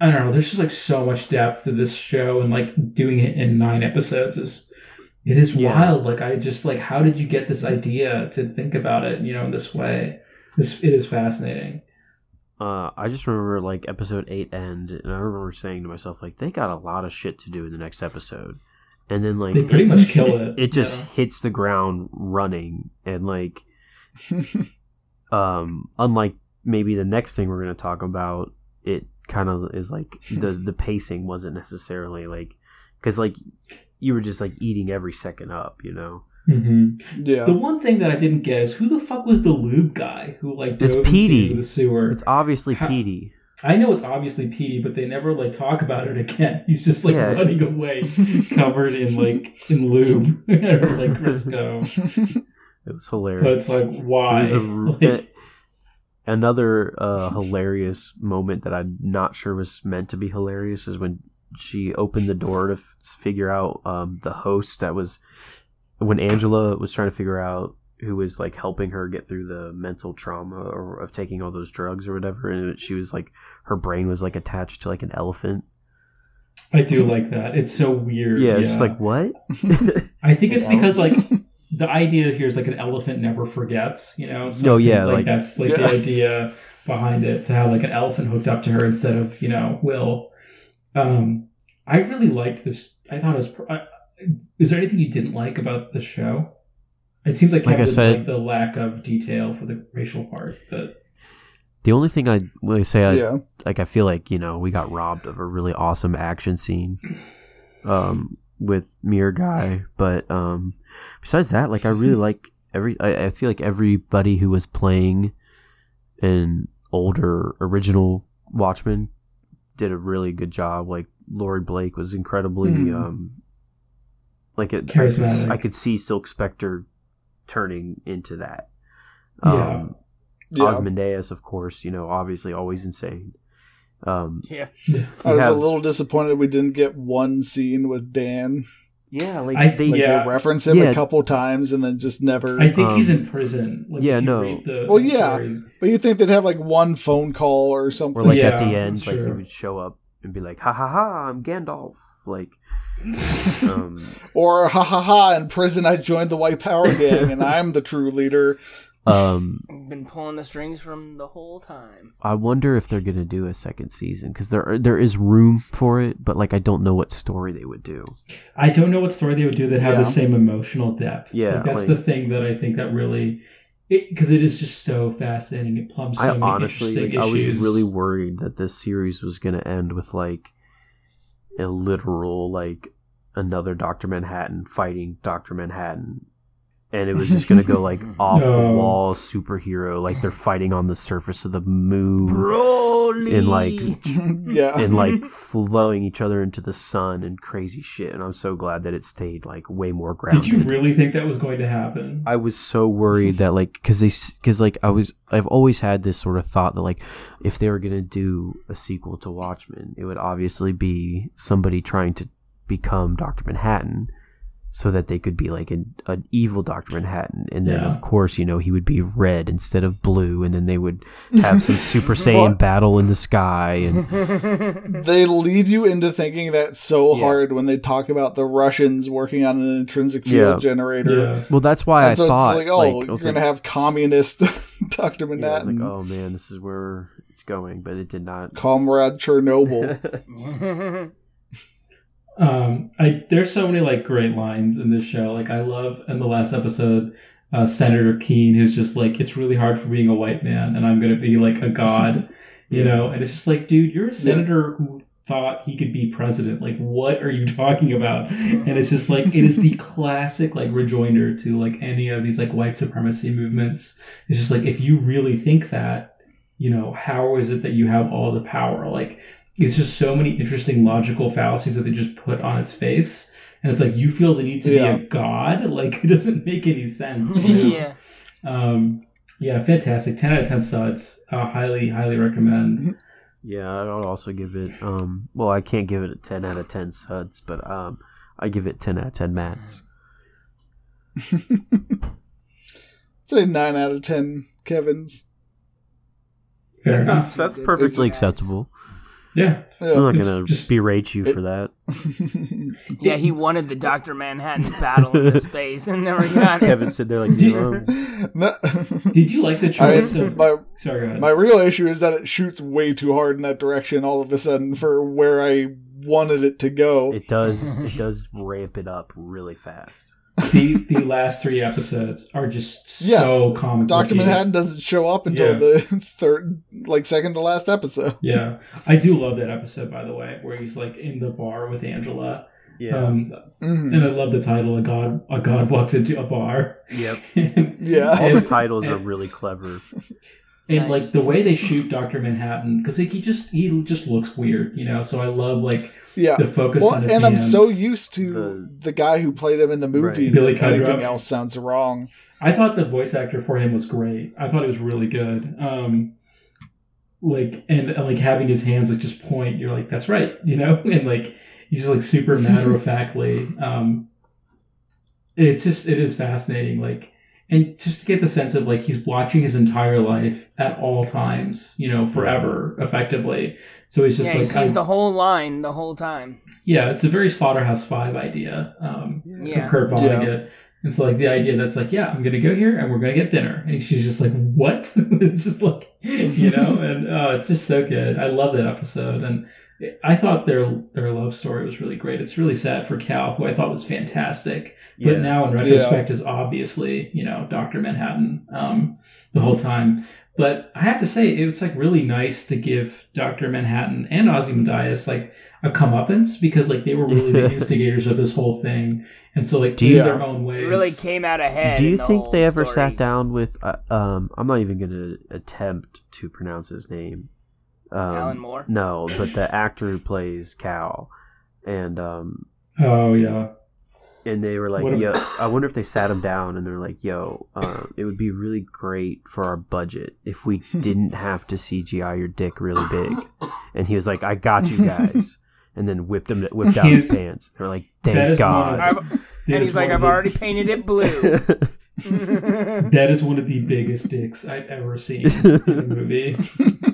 I don't know. There's just like so much depth to this show, and like doing it in nine episodes is it is Yeah. wild. Like I just like, how did you get this idea to think about it, you know, in this way? This it is fascinating. Uh, I just remember like episode eight end, and I remember saying to myself like they got a lot of shit to do in the next episode, and then like They pretty it, much kill it. it just Yeah. hits the ground running, and like um, unlike maybe the next thing we're gonna talk about, it kind of is like the the pacing wasn't necessarily like because like you were just like eating every second up, you know. Mhm. Yeah. The one thing that I didn't get is who the fuck was the lube guy who like It's dove Petey. into the sewer? It's obviously How- Petey. I know it's obviously Petey, but they never like talk about it again. He's just like Yeah. running away, covered in like in lube or like Crisco. It was hilarious. But it's like why? It was a, Like, a- another uh, hilarious moment that I'm not sure was meant to be hilarious is when she opened the door to f- figure out um, the host that was when Angela was trying to figure out who was like helping her get through the mental trauma or of taking all those drugs or whatever and she was like her brain was like attached to like an elephant I do like that. It's so weird. yeah, it's just like what I think it's because like the idea here is like an elephant never forgets, you know? Oh, yeah, like, like- that's like Yeah. the idea behind it to have like an elephant hooked up to her instead of you know Will. Um, I really liked this. I thought it was. pr- I, is there anything you didn't like about the show? It seems like Like I said- liked the lack of detail for the racial part, but the only thing I would say I, yeah. like I feel like you know we got robbed of a really awesome action scene um with Mirror Guy but um besides that like I really like every I, I feel like everybody who was playing an older original Watchmen did a really good job like Laurie Blake was incredibly Mhm. um like it, I, could, I could see Silk Spectre turning into that Yeah. um Yeah. Ozymandias, of course, you know, obviously always insane. Um, Yeah. I was have- a little disappointed we didn't get one scene with Dan. yeah, like I- they, Like Yeah. they reference him Yeah. a couple times and then just never. I think he's Um, in prison. Like, yeah, no. The, Well, yeah. stories. but you think they'd have like one phone call or something? or like at the end, that's like he would show up and be like, "Ha ha ha, I'm Gandalf." Like, um, Or ha ha ha! In prison, I joined the White Power Gang, and I'm the true leader. Um, Been pulling the strings from the whole time. I wonder if they're gonna do a second season because there there is room for it, but like I don't know what story they would do. I don't know what story they would do that have Yeah. the same emotional depth. Yeah, Like, that's like- the thing that I think that really, because it, is just so fascinating. It plumbs so I many honestly, interesting like, I was really worried that this series was gonna end with like a literal like another Doctor Manhattan fighting Doctor Manhattan, and it was just gonna go like off the wall superhero, like they're fighting on the surface of the moon Broly. and like yeah. and like flowing each other into the sun and crazy shit. And I'm so glad that it stayed like way more grounded. Did you really think that was going to happen? I was so worried that like because they because like I was I've always had this sort of thought that like if they were gonna do a sequel to Watchmen, it would obviously be somebody trying to become Doctor Manhattan, so that they could be like an, an evil Doctor Manhattan, and then Yeah. of course you know he would be red instead of blue, and then they would have some Super Saiyan What? battle in the sky, and they lead you into thinking that so Yeah. hard when they talk about the Russians working on an intrinsic field Yeah. generator. Yeah. well that's why And I so thought it's like, oh, like, I you're was gonna have communist Doctor yeah, I was Manhattan, like oh man this is where it's going, but it did not. Comrade Chernobyl. Um, I there's so many like great lines in this show. Like I love in the last episode, uh, Senator Keene, who's just like, "It's really hard for being a white man, and I'm gonna be like a god," you know. And it's just like, dude, you're a senator who thought he could be president. Like, what are you talking about? And it's just like it is the classic like rejoinder to like any of these like white supremacy movements. It's just like if you really think that, you know, how is it that you have all the power? Like it's just so many interesting logical fallacies that they just put on its face. And it's like you feel the need to Yeah. be a god. Like it doesn't make any sense. you know? yeah. Um, yeah, fantastic. Ten out of ten suds. Uh, highly, highly recommend. Yeah, I would also give it. Um, well, I can't give it a ten out of ten suds, but um, I give it ten out of ten mats. Say nine out of ten Kevin's. Fair That's, that's Good perfectly guys. Acceptable. Yeah, I'm not gonna berate you for that. Yeah, he wanted the Doctor Manhattan battle into space and never got it. Kevin said they're like, you No- Did you like the I, choice of? my Sorry, my real issue is that it shoots way too hard in that direction all of a sudden for where I wanted it to go. it does it does ramp it up really fast. The the last three episodes are just Yeah. so comic. Doctor. Manhattan doesn't show up until Yeah. the third, like second to last episode. Yeah, I do love that episode by the way, where he's like in the bar with Angela. Yeah. Um, Mhm. and I love the title. A god, a god walks into a bar. yep. and Yeah. All the And- titles are really clever. and, like the way they shoot Doctor Manhattan, because like he just he just looks weird, you know. So I love like Yeah. the focus Well, on his and I'm so used to The- the, guy who played him in the movie Right. Billy that anything else sounds wrong. I thought the voice actor for him was great. I thought it was really good. Um, like and, and like having his hands like just point, you're like, that's right, you know, and like he's just like super matter of factly. Um, it's just it is fascinating, like, and just to get the sense of like he's watching his entire life at all times, you know, forever, effectively. So he's just yeah, he like, sees I'm- the whole line the whole time. yeah, it's a very Slaughterhouse Five idea. Um, Yeah. Kurt Yeah. And so like the idea that's like, yeah, I'm gonna go here and we're gonna get dinner. And she's just like, what? it's just like, you know, and uh, it's just so good. I love that episode, and I thought their their love story was really great. It's really sad for Cal, who I thought was fantastic, Yeah. but now in retrospect is obviously you know Doctor Manhattan um, the whole time. But I have to say, it's like really nice to give Doctor Manhattan and Ozymandias like a comeuppance because like they were really the instigators of this whole thing, and so like Do in you- their own ways, He really came out ahead. Do you the think they ever story. sat down with? Uh, um, I'm not even gonna attempt to pronounce his name. Um, Alan Moore? No, but the actor who plays Cal, and um, Oh yeah, and they were like, What "Yo, I wonder if they sat him down and they're like, yo, uh, it would be really great for our budget if we didn't have to CGI your dick really big." And he was like, "I got you guys," and then whipped him, whipped out his pants. They're like, "Thank God." one That and he's like, I've the- already painted it blue. That is one of the biggest dicks I've ever seen in a movie.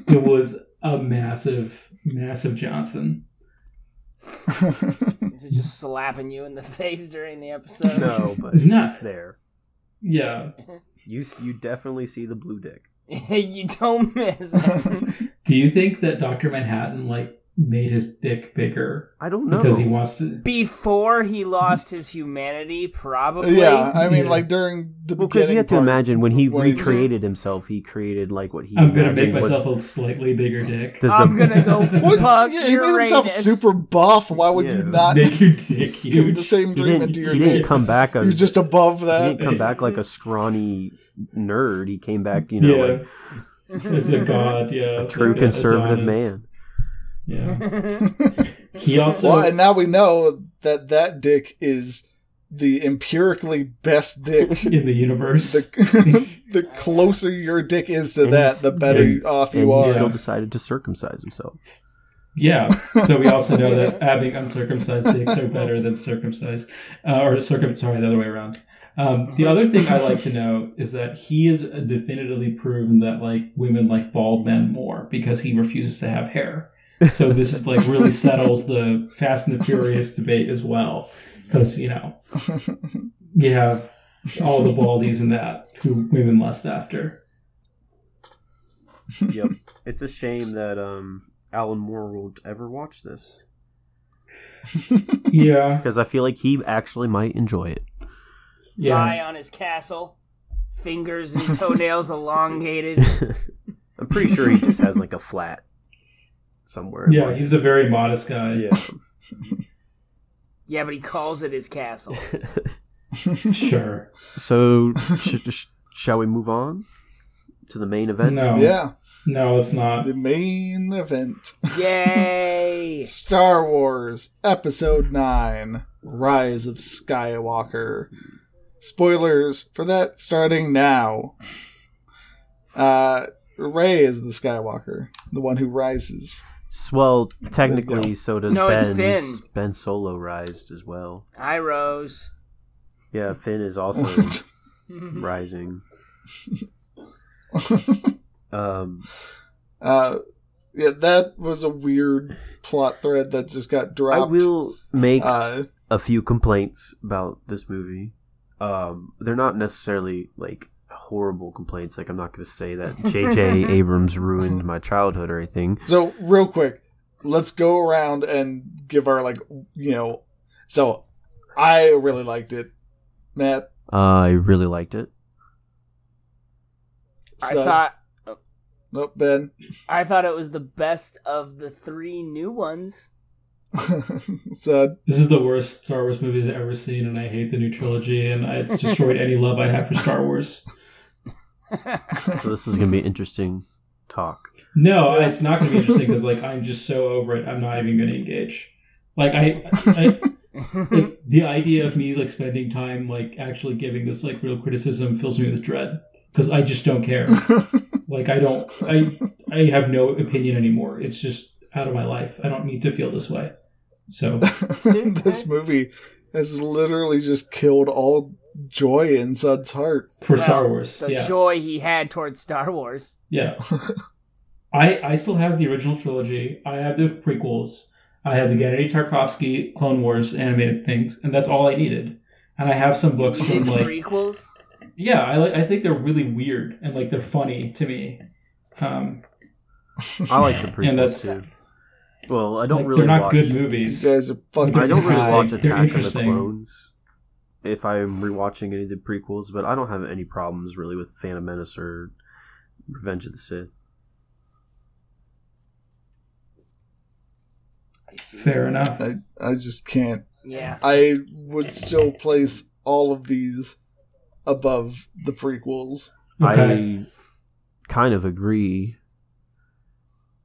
It was a massive, massive Johnson. Is it just slapping you in the face during the episode? no, but Not- it's there. Yeah. You you definitely see the blue dick. you don't miss. Do you think that Doctor Manhattan like made his dick bigger I don't know. because he wants to. Before he lost his humanity, probably. Yeah, I mean, Yeah. like during the well, because you have to part, imagine when he recreated himself, he created like what he. I'm gonna make imagined was- myself a slightly bigger dick. the- the- I'm gonna go What? Yeah, he made himself Uranus. super buff. Why would you not Make your dick give the same He treatment didn't, to your he didn't dick? come back. A, You're just above that. he didn't come back like a scrawny nerd. He came back, you know, yeah, like as a god. Yeah, a true like conservative Adonis. man. Yeah. He also. Well, and now we know that that dick is the empirically best dick. in the universe. the, the closer your dick is to And that, the better and- off And you he still decided to circumcise himself. Yeah. So we also know that having uncircumcised dicks are better than circumcised, uh, or circum. Sorry, the other way around. Um, the other thing I like to know is that he has definitively proven that like women like bald men more because he refuses to have hair. So this is like really settles the Fast and the Furious debate as well, because you know you have all the baldies in that who women lust after. Yep. it's a shame that um, Alan Moore won't ever watch this Yeah. because I feel like he actually might enjoy it. Yeah. Lie on his castle, fingers and toenails elongated. I'm pretty sure he just has like a flat somewhere. Yeah. He's a very modest guy. yeah. Yeah, but he calls it his castle. Sure. So, sh- sh- shall we move on to the main event? No. yeah, No, it's not. the main event. Yay! Star Wars Episode 9 Rise of Skywalker. Spoilers for that starting now. Uh, Rey is the Skywalker, the one who rises. S- Well, technically, so does No, Ben. it's Finn. Ben Solo rised as well. I rose. Yeah, Finn is also rising. Um, uh, yeah, that was a weird plot thread that just got dropped. I dropped. will make Uh, a few complaints about this movie. Um, they're not necessarily like horrible complaints. Like I'm not going to say that J.J. Abrams ruined my childhood or anything. so real quick, let's go around and give our like, you know. So, I really liked it, Matt. Uh, I really liked it. I thought Nope, Ben. I thought it was the best of the three new ones. so This is the worst Star Wars movie I've ever seen, and I hate the new trilogy, and it's destroyed any love I have for Star Wars. So this is going to be an interesting talk. No, it's not going to be interesting because like I'm just so over it. I'm not even going to engage. Like I, I like, the idea of me like spending time like actually giving this like real criticism fills me with dread because I just don't care. like I don't, I, I have no opinion anymore. It's just out of my life. I don't need to feel this way. So this movie has literally just killed all joy in Sud's heart. for Well, Star Wars, The yeah, joy he had towards Star Wars. Yeah. I I still have the original trilogy. I have the prequels. I have the Genndy Tartakovsky Clone Wars animated things, and that's all I needed. And I have some books from like prequels. yeah, I like I think they're really weird and like they're funny to me. Um, I like the prequels And prequels that's- too. Well, I don't like, really they're not watch. good You movies. guys are fucking. I don't really watch They're Attack of the interesting. Clones. If I'm rewatching any of the prequels, but I don't have any problems really with Phantom Menace or Revenge of the Sith. I see. Fair enough. I, I just can't. Yeah. I would still place all of these above the prequels. Okay, I kind of agree,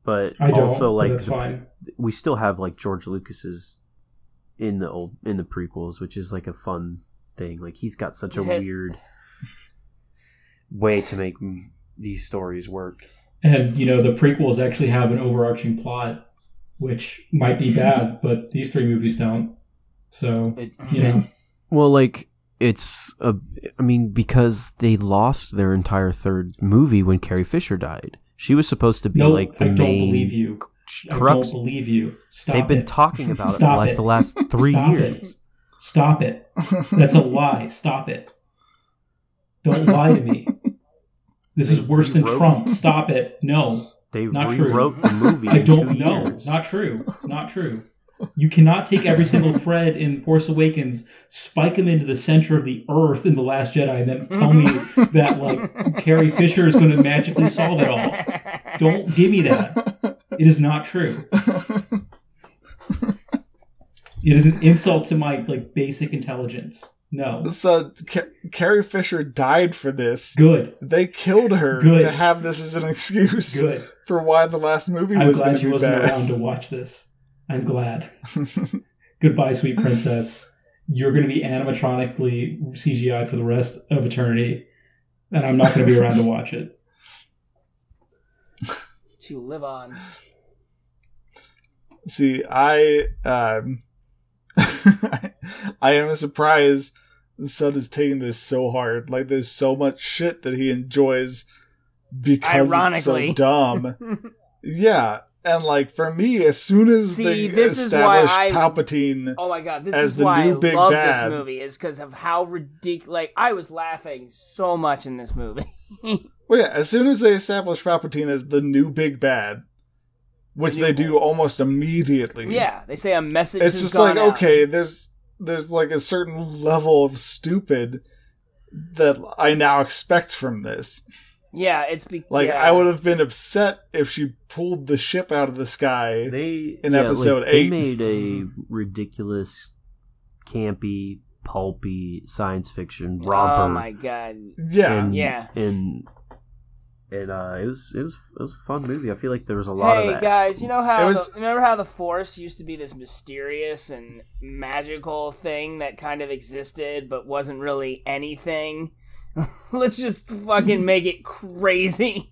but I, also like that's the- fine. we still have like George Lucas's in the old in the prequels, which is like a fun thing. Like he's got such a weird way to make these stories work. And you know the prequels actually have an overarching plot, which might be bad, but these three movies don't. So you know. Well, like it's a, I mean, because they lost their entire third movie when Carrie Fisher died. She was supposed to be No, like the I don't main you. I don't believe you. Stop They've been it. talking about it for like it. the last three Stop years. It. Stop it. That's a lie. Stop it. Don't lie to me. This is worse than wrote- Trump. Stop it. No. They Not true. the movie. I don't know. years. Not true. Not true. You cannot take every single thread in Force Awakens, spike them into the center of the Earth in the Last Jedi, and then tell me that like Carrie Fisher is going to magically solve it all. Don't give me that. It is not true. It is an insult to my like basic intelligence. No. So Ca- Carrie Fisher died for this. Good. They killed her Good. to have this as an excuse Good. for why the last movie I'm was going glad to she be wasn't bad. around to watch this. I'm glad. Goodbye, sweet princess. You're going to be animatronically CGI for the rest of eternity, and I'm not going to be around to watch it. to live on. See, I um, I am surprised Sud is taking this so hard. Like, there's so much shit that he enjoys because Ironically. it's so dumb. yeah, and like for me, as soon as See, they this is why establish I- Palpatine, Oh my god, this is the why new I big love bad. this movie is because of how ridiculous. Like I was laughing so much in this movie. well, yeah, as soon as they establish Palpatine as the new big bad, which they do almost immediately. yeah, they say a message. it's has just like out. okay there's there's like a certain level of stupid that i now expect from this Yeah, it's be- like yeah. i would have been upset if she pulled the ship out of the sky They In yeah, episode like, they eight. made a mm-hmm. ridiculous, campy, pulpy science fiction romper. Oh my god. yeah and, Yeah. and and uh, it was it was it was a fun movie. I feel like there was a lot Hey of that. guys, you know how It was- the, remember how the Force used to be this mysterious and magical thing that kind of existed but wasn't really anything. Let's just fucking make it crazy.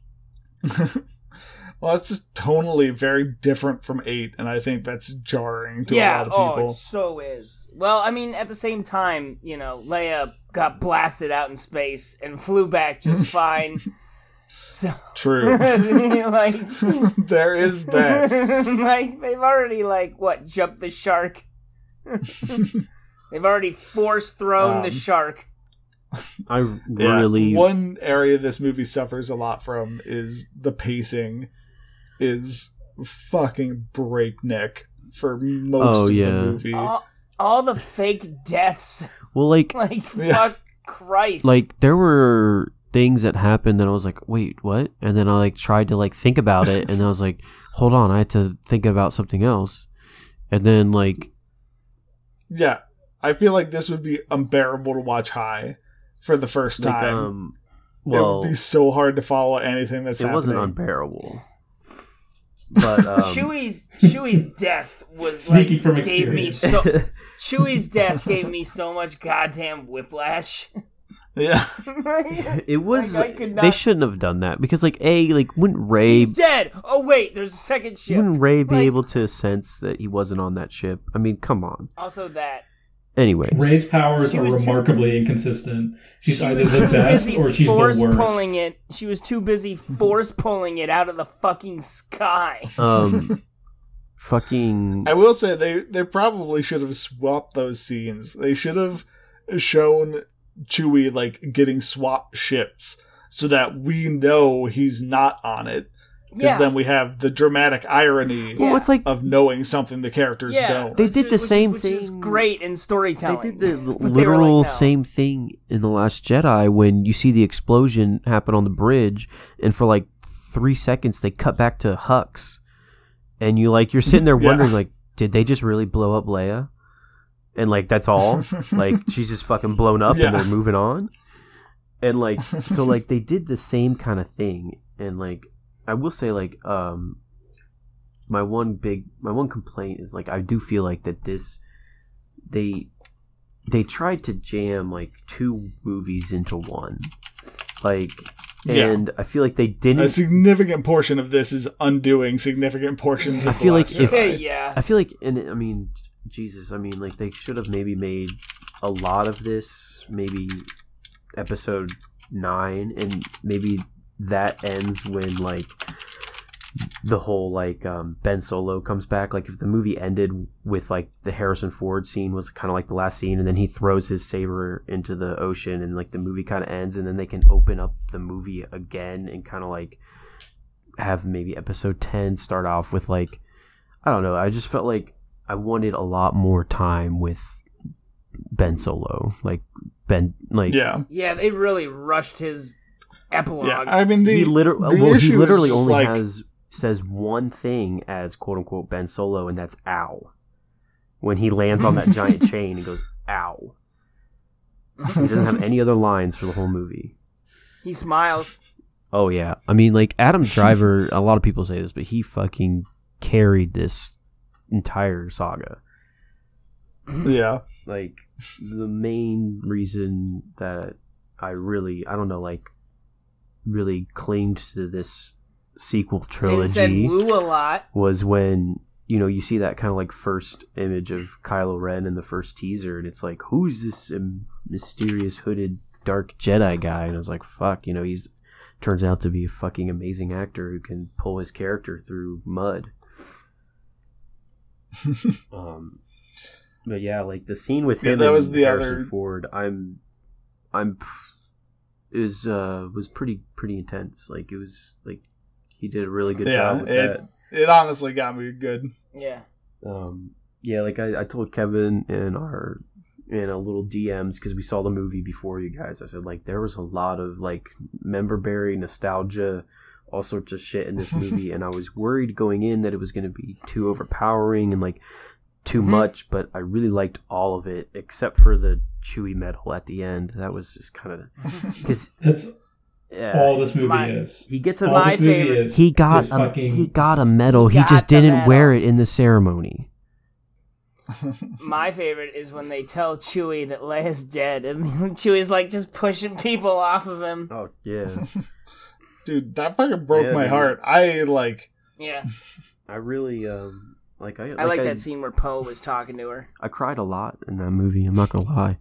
well it's just tonally very different from eight and i think that's jarring to yeah, a lot of oh, people it so is. Well, I mean, at the same time, you know, Leia got blasted out in space and flew back just fine. So, true like, there is that like they've already like what jumped the shark. they've already force thrown the Um, shark. I Yeah, really one area this movie suffers a lot from is the pacing is fucking breakneck for most Oh, of yeah. the movie. All, all the fake deaths. well like Like Yeah. fuck Christ. like there were things that happened that I was like, wait, what? And then I like tried to like think about it, and then I was like, hold on, I had to think about something else, and then like Yeah, I feel like this would be unbearable to watch high for the first like time. um, it would be so hard to follow anything that's it happening. wasn't unbearable, but um, Chewie's Chewie's death was Speaking like from gave me so Chewie's death gave me so much goddamn whiplash. Yeah, it was Like, I could they shouldn't have done that because like a like wouldn't Rey He's dead. Oh wait, there's a second ship. wouldn't Rey be Like- able to sense that he wasn't on that ship? I mean, come on. Also that Anyways, Rey's powers She are was too- remarkably inconsistent. She's she either the best or she's force the worst. pulling it. She was too busy force pulling it out of the fucking sky. um, fucking I will say they they probably should have swapped those scenes. They should have shown Chewie like getting swap ships so that we know he's not on it. Because Yeah. then we have the dramatic irony well, it's like of knowing something the characters yeah, don't. They did the which is- same which is thing- great in storytelling. they did the But they were literal like, no. same thing in the Last Jedi when you see the explosion happen on the bridge, and for like three seconds they cut back to Hux, and you like you're sitting there Yeah. wondering like, did they just really blow up Leia? And like that's all. like she's just fucking blown up Yeah. and they're moving on. And like so like they did the same kind of thing and like I will say like um my one big my one complaint is like I do feel like that this they they tried to jam like two movies into one. Like Yeah. and I feel like they didn't A significant portion of this is undoing significant portions. Of I feel the like Last if- Jedi. yeah. I feel like, and I mean, Jesus, I mean, like they should have maybe made a lot of this, maybe episode nine, and maybe that ends when like the whole like um, Ben Solo comes back. Like if the movie ended with like the Harrison Ford scene was kind of like the last scene, and then he throws his saber into the ocean, and like the movie kind of ends, and then they can open up the movie again and kind of like have maybe episode 10 start off with like I don't know, I just felt like I wanted a lot more time with Ben Solo. Like Ben like Yeah. Yeah, they really rushed his epilogue. Yeah. I mean, the, he literally the well, he issue is literally just only like, has says one thing as quote unquote Ben Solo and that's ow. When he lands on that giant chain and goes ow. He doesn't have any other lines for the whole movie. he smiles. Oh yeah, I mean like Adam Driver. a lot of people say this, but he fucking carried this entire saga. Yeah. Like the main reason that I really, I don't know, like really clinged to this sequel Finn said trilogy woo a lot. was when you know you see that kind of like first image of Kylo Ren in the first teaser, and it's like, who's this mysterious hooded dark Jedi guy? And I was like, fuck, you know, he's turns out to be a fucking amazing actor who can pull his character through mud. um, but yeah, like the scene with Yeah, him that and was the Harrison other- Ford, I'm, I'm, it was uh was pretty pretty intense. Like it was like he did a really good Yeah, job with it- that. It honestly got me good. Yeah. Um, yeah, like I, I told Kevin in our in a little DMs because we saw the movie before you guys. I said like there was a lot of like member berry nostalgia, all sorts of shit in this movie, and I was worried going in that it was going to be too overpowering and like too Mhm. much. But I really liked all of it except for the Chewie medal at the end. That was just kind of because That's all this movie My- is. he gets a All My favorite- he got a, fucking. he got a medal. He He, just didn't wear it in the ceremony. My favorite is when they tell Chewie that Leia's dead, and Chewie's like just pushing people off of him. Oh yeah. Dude, that fucking broke Yeah, my dude. heart. I like Yeah, I really um like I I like that scene where Poe was talking to her. I cried a lot in that movie. I'm not gonna lie.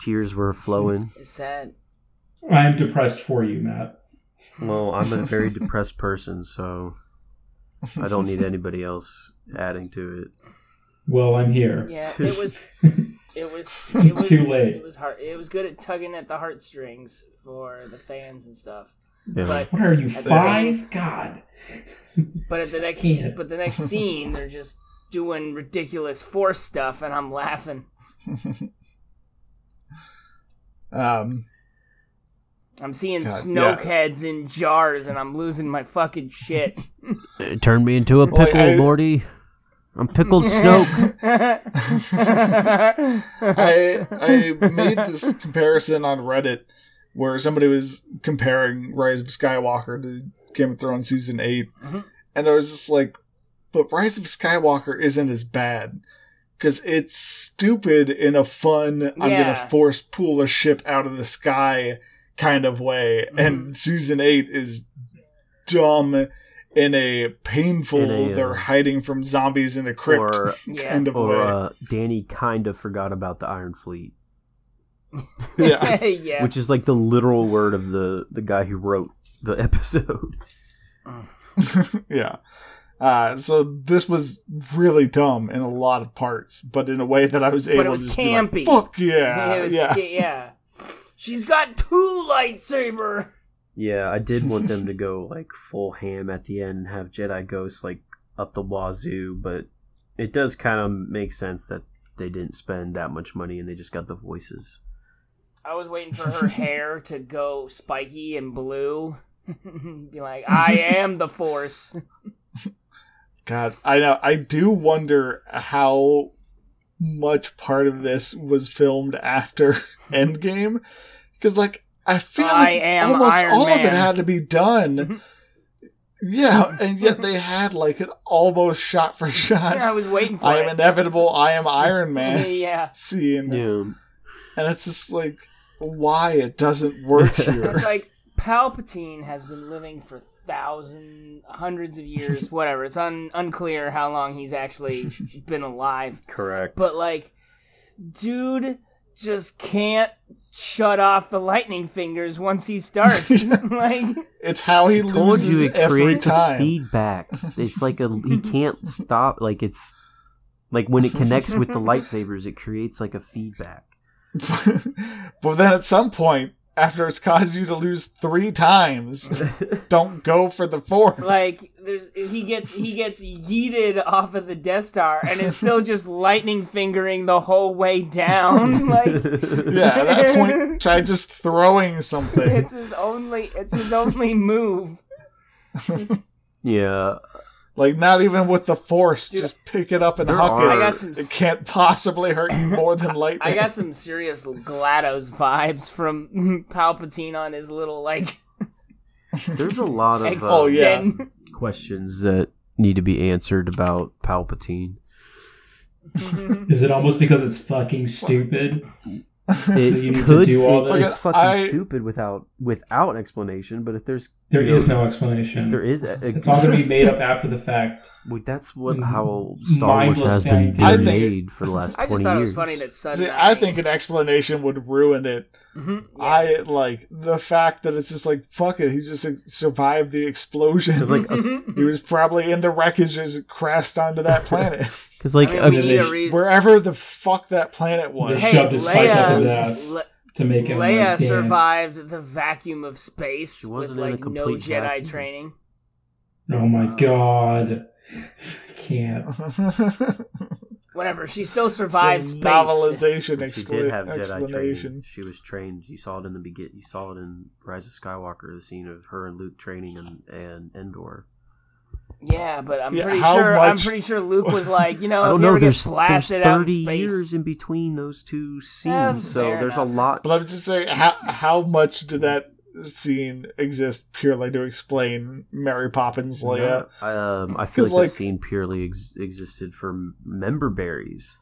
Tears were flowing. It's sad. I am depressed for you, Matt. well, I'm a very depressed person, so I don't need anybody else adding to it. Well, I'm here. Yeah, it was. It was. It was Too late. It was hard. It was good at tugging at the heartstrings for the fans and stuff. Yeah. But What are you, At the five? God. but at the next Can't. but the next scene, they're just doing ridiculous force stuff, and I'm laughing. um I'm seeing God, snoke yeah. heads in jars, and I'm losing my fucking shit. It turned me into a Like, pickle, I- Morty. I'm pickled Snoke. I I made this comparison on Reddit where somebody was comparing Rise of Skywalker to Game of Thrones season 8 Mhm. and I was just like but Rise of Skywalker isn't as bad because it's stupid in a fun I'm gonna force pull a ship out of the sky kind of way Mm-hmm. and season 8 is dumb in a painful In a, uh, they're hiding from zombies in a crypt Or Yeah. kind of or way uh, Danny kind of forgot about the Iron Fleet, yeah yeah. which is like the literal word of the the guy who wrote the episode. yeah. Uh, so this was really dumb in a lot of parts, but in a way that I was able it was to just be like, campy. Fuck yeah, it was, yeah. yeah. She's got two lightsaber. Yeah, I did want them to go like full ham at the end and have Jedi Ghost like up the wazoo, but it does kind of make sense that they didn't spend that much money and they just got the voices. I was waiting for her hair to go spiky and blue. Be like, I am the Force. God, I know. I do wonder how much part of this was filmed after Endgame, because like I feel I like am almost Iron all of it had to be done. yeah, and yet they had like an almost shot for shot. I was waiting for I am inevitable. I am Iron Man. yeah. scene. Yeah. And it's just like, why it doesn't work here. It's like Palpatine has been living for thousands, hundreds of years, whatever. It's un- unclear how long he's actually been alive. Correct. But like, dude just can't shut off the lightning fingers once he starts. like, it's how he told loses you it every creates time. feedback. It's like a he can't stop. Like it's like when it connects with the lightsabers, it creates like a feedback. but then at some point, after it's caused you to lose three times, don't go for the fourth. Like there's he gets he gets yeeted off of the Death Star and is still just lightning fingering the whole way down. Like yeah, at that point, try just throwing something. it's his only it's his only move. yeah, Like not even with the force, just pick it up and huck are- it. I got some it can't possibly hurt you more than lightning. I got some serious GLaDOS vibes from Palpatine on his little like there's a lot of uh, Oh, yeah. questions that need to be answered about Palpatine. Is it almost because it's fucking stupid? It you need to could do all it- this? it's fucking I- stupid without without explanation. But if there's There you is know, no explanation. if there is, a, It's all gonna be made up after the fact. well, that's what Mhm. how Star Wars has been, been think- made for the last I just twenty thought it years. was funny that Sud See, I think an explanation would ruin it. Mhm, yeah. I like the fact that it's just like fuck it. He just like, survived the explosion. Because like, he was probably in the wreckage as it crashed onto that planet, because like, I mean, a- a sh- wherever the fuck that planet was. They Hey, shoved his spike up his Leia, ass Le- to make him Leia like, survived the vacuum of space She with wasn't in like no Jedi vacuum. training. Oh my god. I can't. Whatever, she still survived Some space. novelization she did have Jedi explanation. training. She was trained. You saw it in the begin. You saw it in Rise of Skywalker, the scene of her and Luke training and and Endor. Yeah, but I'm Yeah, pretty how sure. I'm pretty sure Luke was like, you know, I if don't you know. ever get There's, there's blasted out in thirty space, years in between those two scenes, Yeah, so there's enough. a lot. But I'm just saying, how how much did that scene exist purely to explain Mary Poppins Leia? Um, I feel like, like- that scene purely ex- existed for member berries.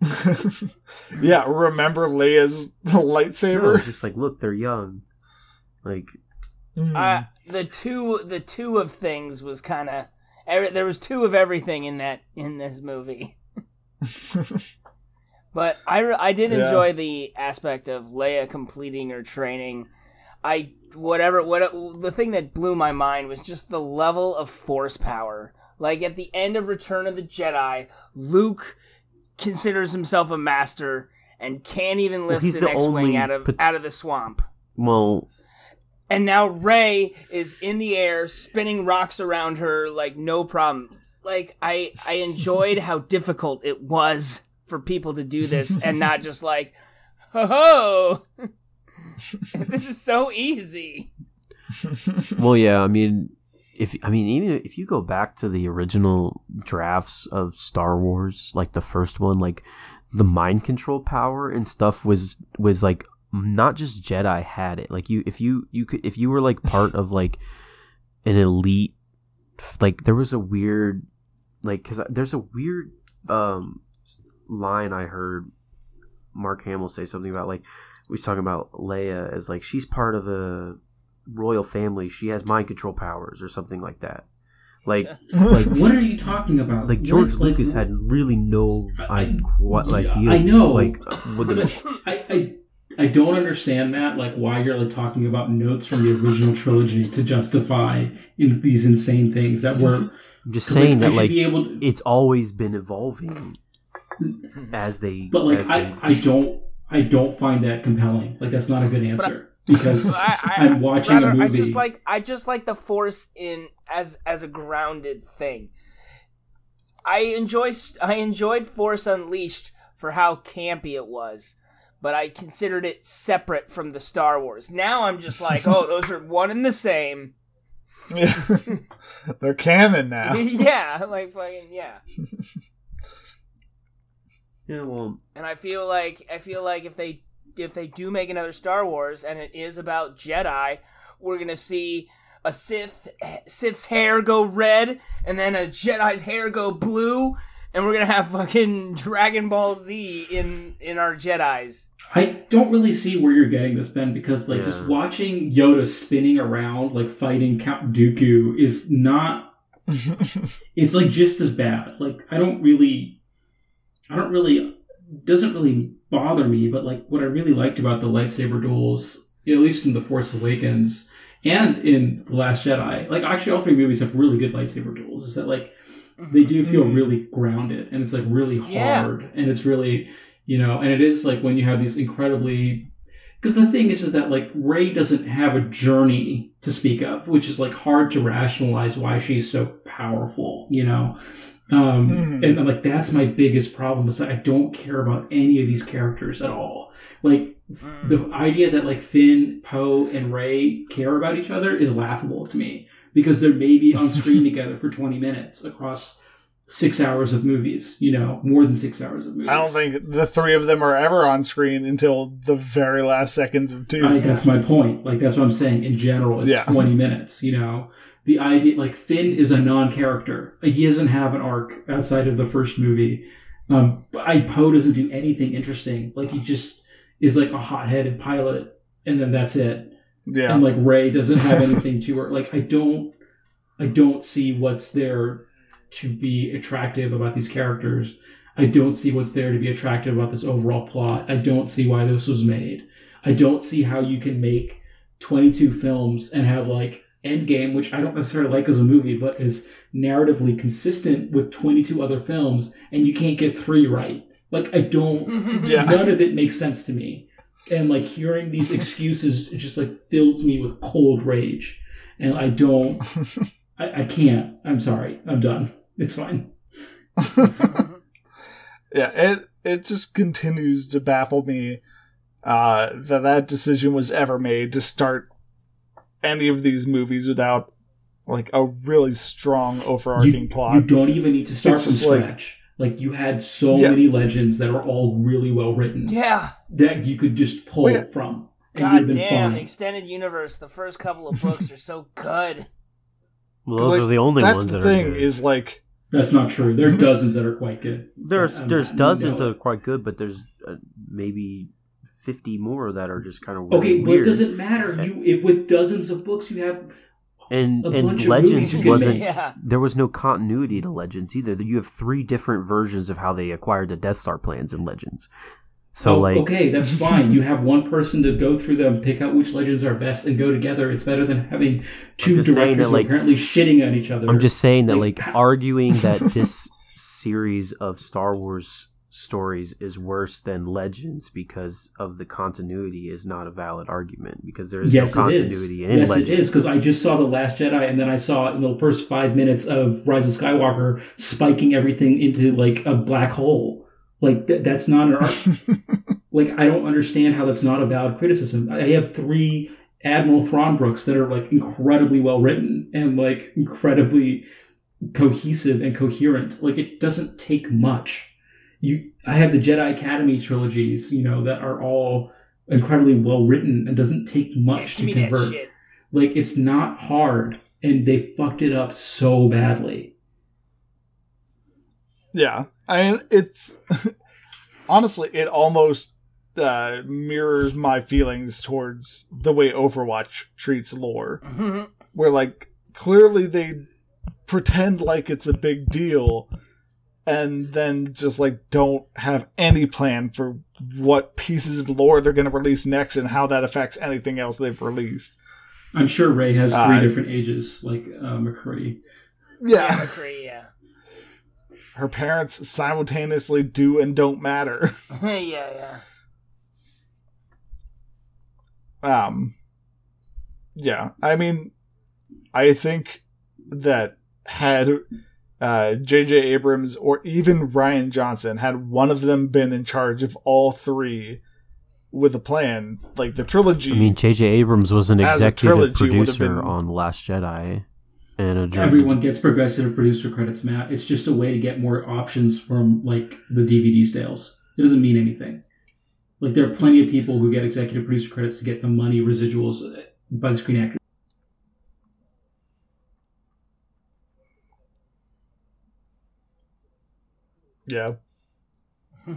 yeah, remember Leia's No, lightsaber? it's just like, look, they're young. Like, Mm. uh, the two, the two of things was kind of. There was two of everything in that in this movie. But I, I did Yeah. enjoy the aspect of Leia completing her training. I whatever what the thing that blew my mind was just the level of force power. Like at the end of Return of the Jedi, Luke considers himself a master and can't even lift he's an the X-wing out of out of the swamp. well, And now Rey is in the air, spinning rocks around her like no problem. Like I I enjoyed how difficult it was for people to do this and not just like, ho ho, this is so easy. well, yeah. I mean, if I mean, even if you go back to the original drafts of Star Wars, like the first one, like the mind control power and stuff was was like not just Jedi had it. Like you, if you you could if you were like part of like an elite, like there was a weird like because there's a weird um line I heard Mark Hamill say something about like we was talking about Leia as like she's part of a royal family. She has mind control powers or something like that. Like Like, what are you talking about? like George What- like, Lucas had really no I- I, what yeah, idea. I know. Like what the, I, I I don't understand that. Like, why you're like talking about notes from the original trilogy to justify in these insane things that were. I'm just 'cause, saying I that like be able to, it's always been evolving as they. but like I, they- I don't I don't find that compelling. Like that's not a good answer because I, I, I'm watching a movie. I just like I just like the force in as as a grounded thing. I enjoy I enjoyed Force Unleashed for how campy it was, but I considered it separate from the Star Wars. Now I'm just like, oh, those are one and the same. They're canon now. yeah, like fucking yeah. yeah, well, And I feel like I feel like if they if they do make another Star Wars and it is about Jedi, we're gonna see a Sith Sith's hair go red and then a Jedi's hair go blue, and we're gonna have fucking Dragon Ball Z in in our Jedi's. I don't really see where you're getting this, Ben, because like just watching Yoda spinning around like fighting Count Dooku is not. it's like just as bad. Like I don't really, I don't really, doesn't really bother me. But like what I really liked about the lightsaber duels, at least in the Force Awakens and in the Last Jedi, like actually all three movies have really good lightsaber duels. Is that like they do feel Mhm. really grounded and it's like really Yeah. hard and it's really you know and it is like when you have these incredibly because the thing is, is that like Rey doesn't have a journey to speak of, which is like hard to rationalize why she's so powerful, you know. Um, Mhm. and like that's my biggest problem is that I don't care about any of these characters at all. Like f- the idea that like Finn, Poe, and Rey care about each other is laughable to me because they're maybe on screen together for twenty minutes across six hours of movies. You know, more than six hours of movies. I don't think the three of them are ever on screen until the very last seconds of two. I, that's my point. Like that's what I'm saying. In general, it's Yeah. 20 minutes. You know, the idea like Finn is a non-character. Like, he doesn't have an arc outside of the first movie. Um, but I Poe doesn't do anything interesting. Like he just is like a hot-headed pilot, and then that's it. Yeah. And like Rey doesn't have anything to her. Like I don't, I don't see what's there to be attractive about these characters. I don't see what's there to be attractive about this overall plot. I don't see why this was made. I don't see how you can make 22 films and have like Endgame, which I don't necessarily like as a movie, but is narratively consistent with 22 other films, and you can't get three right. Like I don't Yeah. none of it makes sense to me and like hearing these excuses it just like fills me with cold rage. And i don't I, I can't. I'm sorry. I'm done. It's fine. Yeah, it it just continues to baffle me uh, that that decision was ever made to start any of these movies without like a really strong overarching you, plot. you don't even need to start It's from just like- scratch like, you had so Yeah. many legends that are all really well written Yeah. that you could just pull Well, yeah. from and God been damn, the fine. extended universe. The first couple of books are so good. Well, those like, are the only That's ones the that thing are good. is like that's not true there are dozens that are quite good there's I'm- there's I'm- dozens that are quite good, but there's uh, maybe fifty more that are just kind of okay really but it doesn't matter you if with dozens of books you have and a and Legends wasn't. Yeah. There was no continuity to Legends either. You have three different versions of how they acquired the Death Star plans in Legends. So Oh, like, okay, that's fine. you have one person to go through them, pick out which legends are best, and go together. It's better than having two directors that, like- apparently shitting on each other. I'm just saying that Like, like arguing that this series of Star Wars stories is worse than Legends because of the continuity is not a valid argument because there is yes, no it is. continuity in it. Yes, Legends. it is because I just saw the Last Jedi, and then I saw in the first five minutes of Rise of Skywalker spiking everything into like a black hole. Like th- that's not an art. like I don't understand how that's not a valid criticism. I have three Admiral Thrawn books that are like incredibly well written and like incredibly cohesive and coherent. Like it doesn't take much. You, I have the Jedi Academy trilogies, you know, that are all incredibly well written and doesn't take much give me to that convert. shit. Like it's not hard, and they fucked it up so badly. Yeah, I mean, it's honestly, it almost uh, mirrors my feelings towards the way Overwatch treats lore, Mhm. where like clearly they pretend like it's a big deal, and then just like don't have any plan for what pieces of lore they're going to release next and how that affects anything else they've released. I'm sure Rey has three Uh, different ages, like uh, McCree. Yeah, Yeah, McCree, yeah. her parents simultaneously do and don't matter. yeah, yeah. um yeah i mean i think that had uh jj abrams or even rian johnson had one of them been in charge of all three with a plan like the trilogy I mean, J.J. Abrams was an executive producer been- on Last Jedi, and a Everyone gets progressive producer credits, Matt. It's just a way to get more options from like the DVD sales. It doesn't mean anything. Like there are plenty of people who get executive producer credits to get the money residuals by the screen actors. Yeah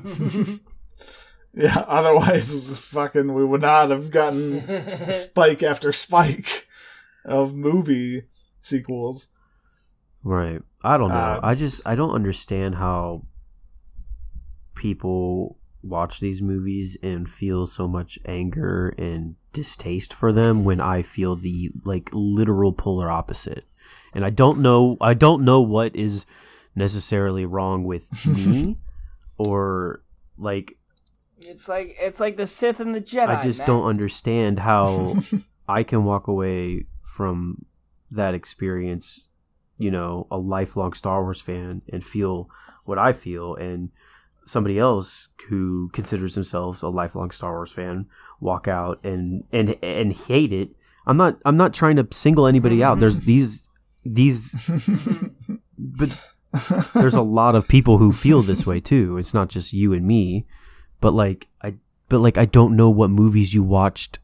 yeah otherwise fucking we would not have gotten spike after spike of movie sequels Right. I don't know. Uh, I just I don't understand how people watch these movies and feel so much anger and distaste for them when I feel the like literal polar opposite. And I don't know I don't know what is necessarily wrong with me or like It's like it's like the Sith and the Jedi. I just man. don't understand how I can walk away from that experience, you know, a lifelong Star Wars fan and feel what I feel and somebody else who considers themselves a lifelong Star Wars fan walk out and and and hate it. I'm not I'm not trying to single anybody out. There's these these but there's a lot of people who feel this way too. It's not just you and me, but like I but like I don't know what movies you watched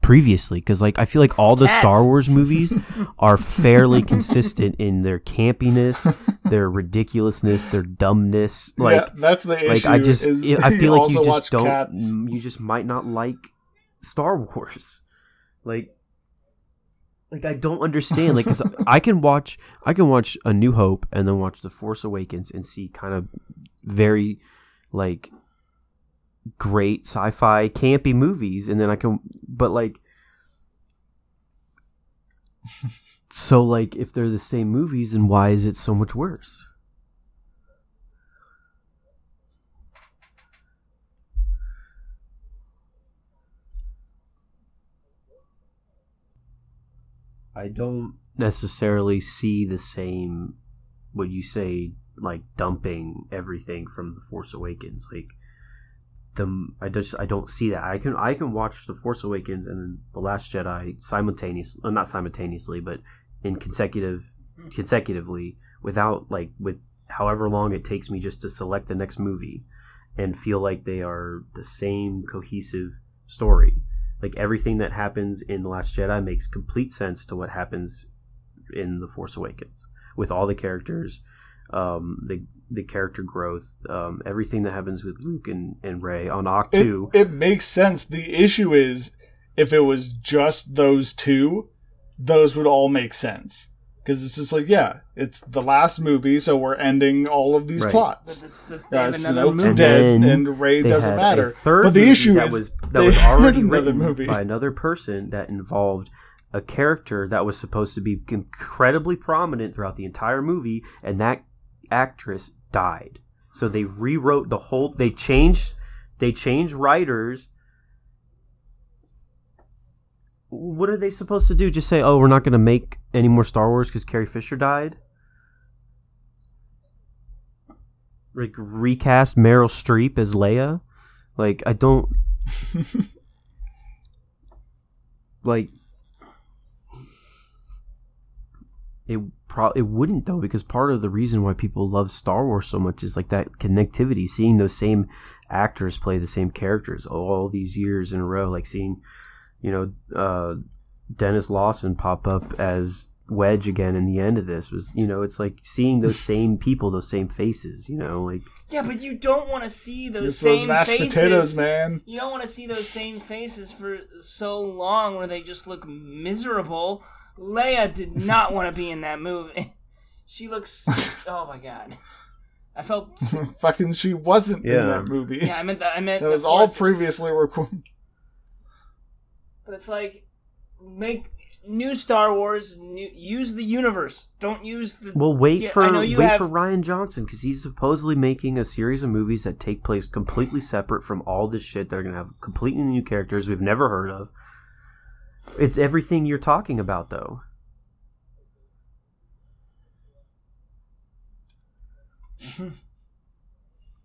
previously because like I feel like all the Cats. Star Wars movies are fairly consistent in their campiness, their ridiculousness, their dumbness. Like yeah, that's the issue. like I just I feel like you just don't Cats. you just might not like Star Wars. Like like I don't understand like cuz I can watch I can watch A New Hope and then watch The Force Awakens and see kind of very like great sci-fi campy movies and then I can but like so like if they're the same movies then why is it so much worse? I don't necessarily see the same what you say like dumping everything from the Force Awakens. Like the I just I don't see that. I can I can watch the Force Awakens and the Last Jedi simultaneously uh, not simultaneously but in consecutive consecutively without like with however long it takes me just to select the next movie and feel like they are the same cohesive story like everything that happens in the last jedi makes complete sense to what happens in the force awakens with all the characters um, the the character growth um, everything that happens with luke and, and rey on Oct it, 2 it makes sense. The issue is if it was just those two, those would all make sense. Because it's just like, yeah, it's the last movie, so we're ending all of these Right. plots. That's the, they Uh, Snoke's movie. Dead, then and Rey doesn't matter. third But the issue that is was that they was already another written movie. by another person that involved a character that was supposed to be incredibly prominent throughout the entire movie, and that actress died. So they rewrote the whole. They changed. They changed writers. What are they supposed to do? Just say, "Oh, we're not going to make any more Star Wars because Carrie Fisher died." Like recast Meryl Streep as Leia. Like I don't like it pro- it wouldn't though because part of the reason why people love Star Wars so much is like that connectivity seeing those same actors play the same characters all these years in a row like seeing you know uh Denis Lawson pop up as Wedge again in the end of this was you know it's like seeing those same people those same faces you know like Yeah, but you don't want to see those same those mashed faces. potatoes, man. You don't want to see those same faces for so long where they just look miserable. Leia did not want to be in that movie. She looks. Oh my god. I felt. Fucking, she wasn't Yeah. in that movie. Yeah, I meant that. I meant that was all Force- previously recorded. But it's like make new Star Wars. New, use the universe. Don't use the. Well, wait Yeah, for I know you wait have- for Rian Johnson because he's supposedly making a series of movies that take place completely separate from all this shit. They're gonna have completely new characters we've never heard of. It's everything you're talking about, though.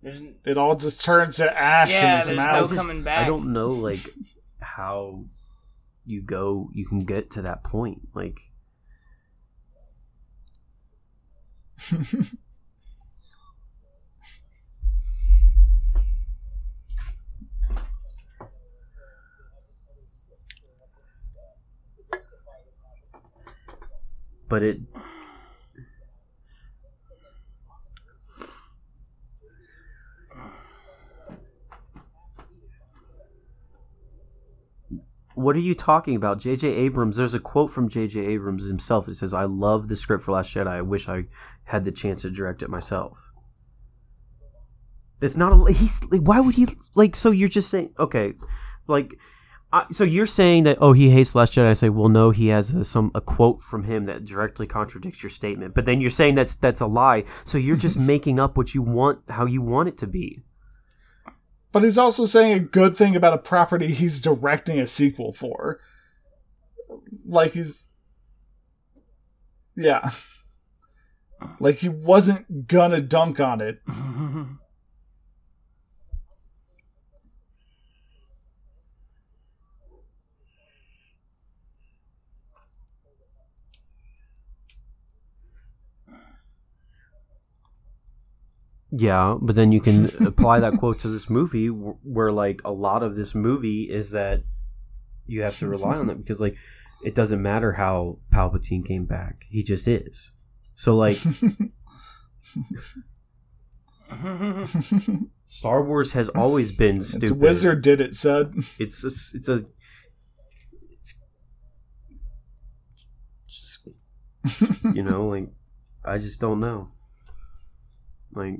There's It all just turns to ash Yeah, in his there's mouth. no coming back. I don't know, like how you go, you can get to that point. Like, but it What are you talking about? J.J. Abrams, there's a quote from J.J. Abrams himself. It says, I love the script for Last Jedi. I wish I had the chance to direct it myself. It's not a. He's. Like, why would he. Like, so you're just saying. Okay. Like, I, so you're saying that, oh, he hates Last Jedi. I say, well, no, he has a, some a quote from him that directly contradicts your statement. But then you're saying that's that's a lie. So you're just making up what you want, how you want it to be. But he's also saying a good thing about a property he's directing a sequel for. Like he's Yeah. Like he wasn't gonna dunk on it. Yeah, but then you can apply that quote to this movie, where like a lot of this movie is that you have to rely on it because like it doesn't matter how Palpatine came back; he just is. So like, Star Wars has always been stupid. It's wizard did it, said. It's a, it's a it's you know like I just don't know. Like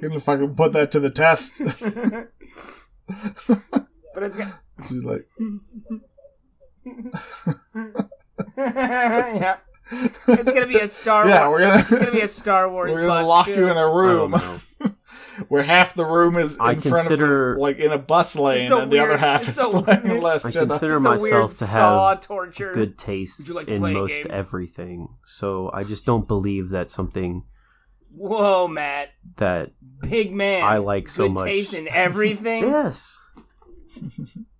You're gonna fucking put that to the test. But it's got, She's like, yeah. It's gonna be a Star yeah, Wars. we're gonna It's gonna be a Star Wars. we're gonna bus, lock too. you in a room know. where half the room is in I front consider- of like in a bus lane, so and the other half It's is so playing weird. Last I Jedi. consider It's myself to have torture. good taste like to in most game? everything. So I just don't believe that something Whoa, Matt, that big man. I like so Good much. taste in everything. yes.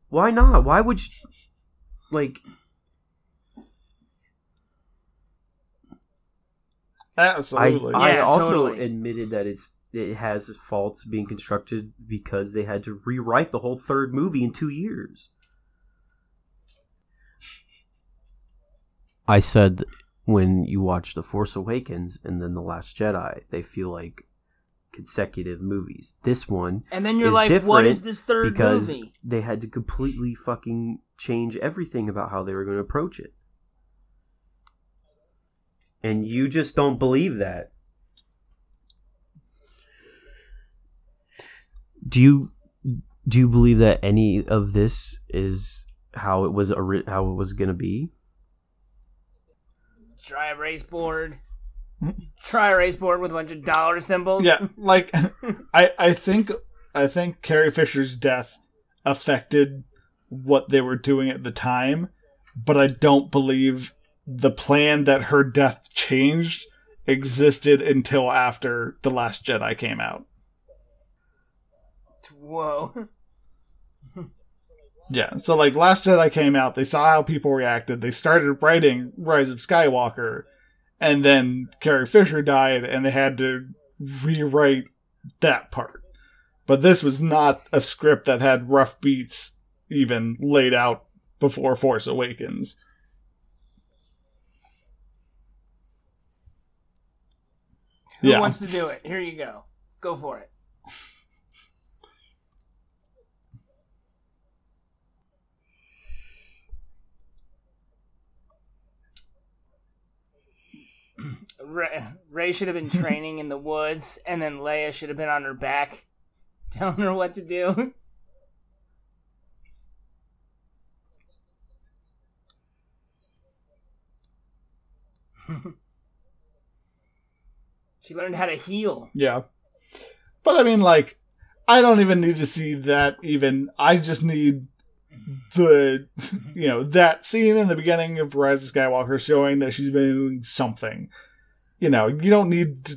Why not? Why would you like Absolutely. I Yeah, also totally. admitted that it's it has faults being constructed because they had to rewrite the whole third movie in two years. I said when you watch The Force Awakens and then The Last Jedi, they feel like consecutive movies. This one And then you're like, what is this third because movie? they had to completely fucking change everything about how they were going to approach it. And you just don't believe that. Do you do you believe that any of this is how it was how it was going to be? Try a race board. Hmm? Try a race board with a bunch of dollar symbols. yeah, like I I think I think Carrie Fisher's death affected what they were doing at the time, but I don't believe the plan that her death changed existed until after The Last Jedi came out. Whoa. Yeah, so like Last Jedi came out, they saw how people reacted, they started writing Rise of Skywalker, and then Carrie Fisher died, and they had to rewrite that part. But this was not a script that had rough beats even laid out before Force Awakens. Who Yeah. wants to do it? Here you go. Go for it. Rey, should have been training in the woods, and then Leia should have been on her back, telling her what to do. she learned how to heal. Yeah. But I mean, like, I don't even need to see that even. I just need the, you know, that scene in the beginning of Rise of Skywalker showing that she's been doing something. You know, you don't need to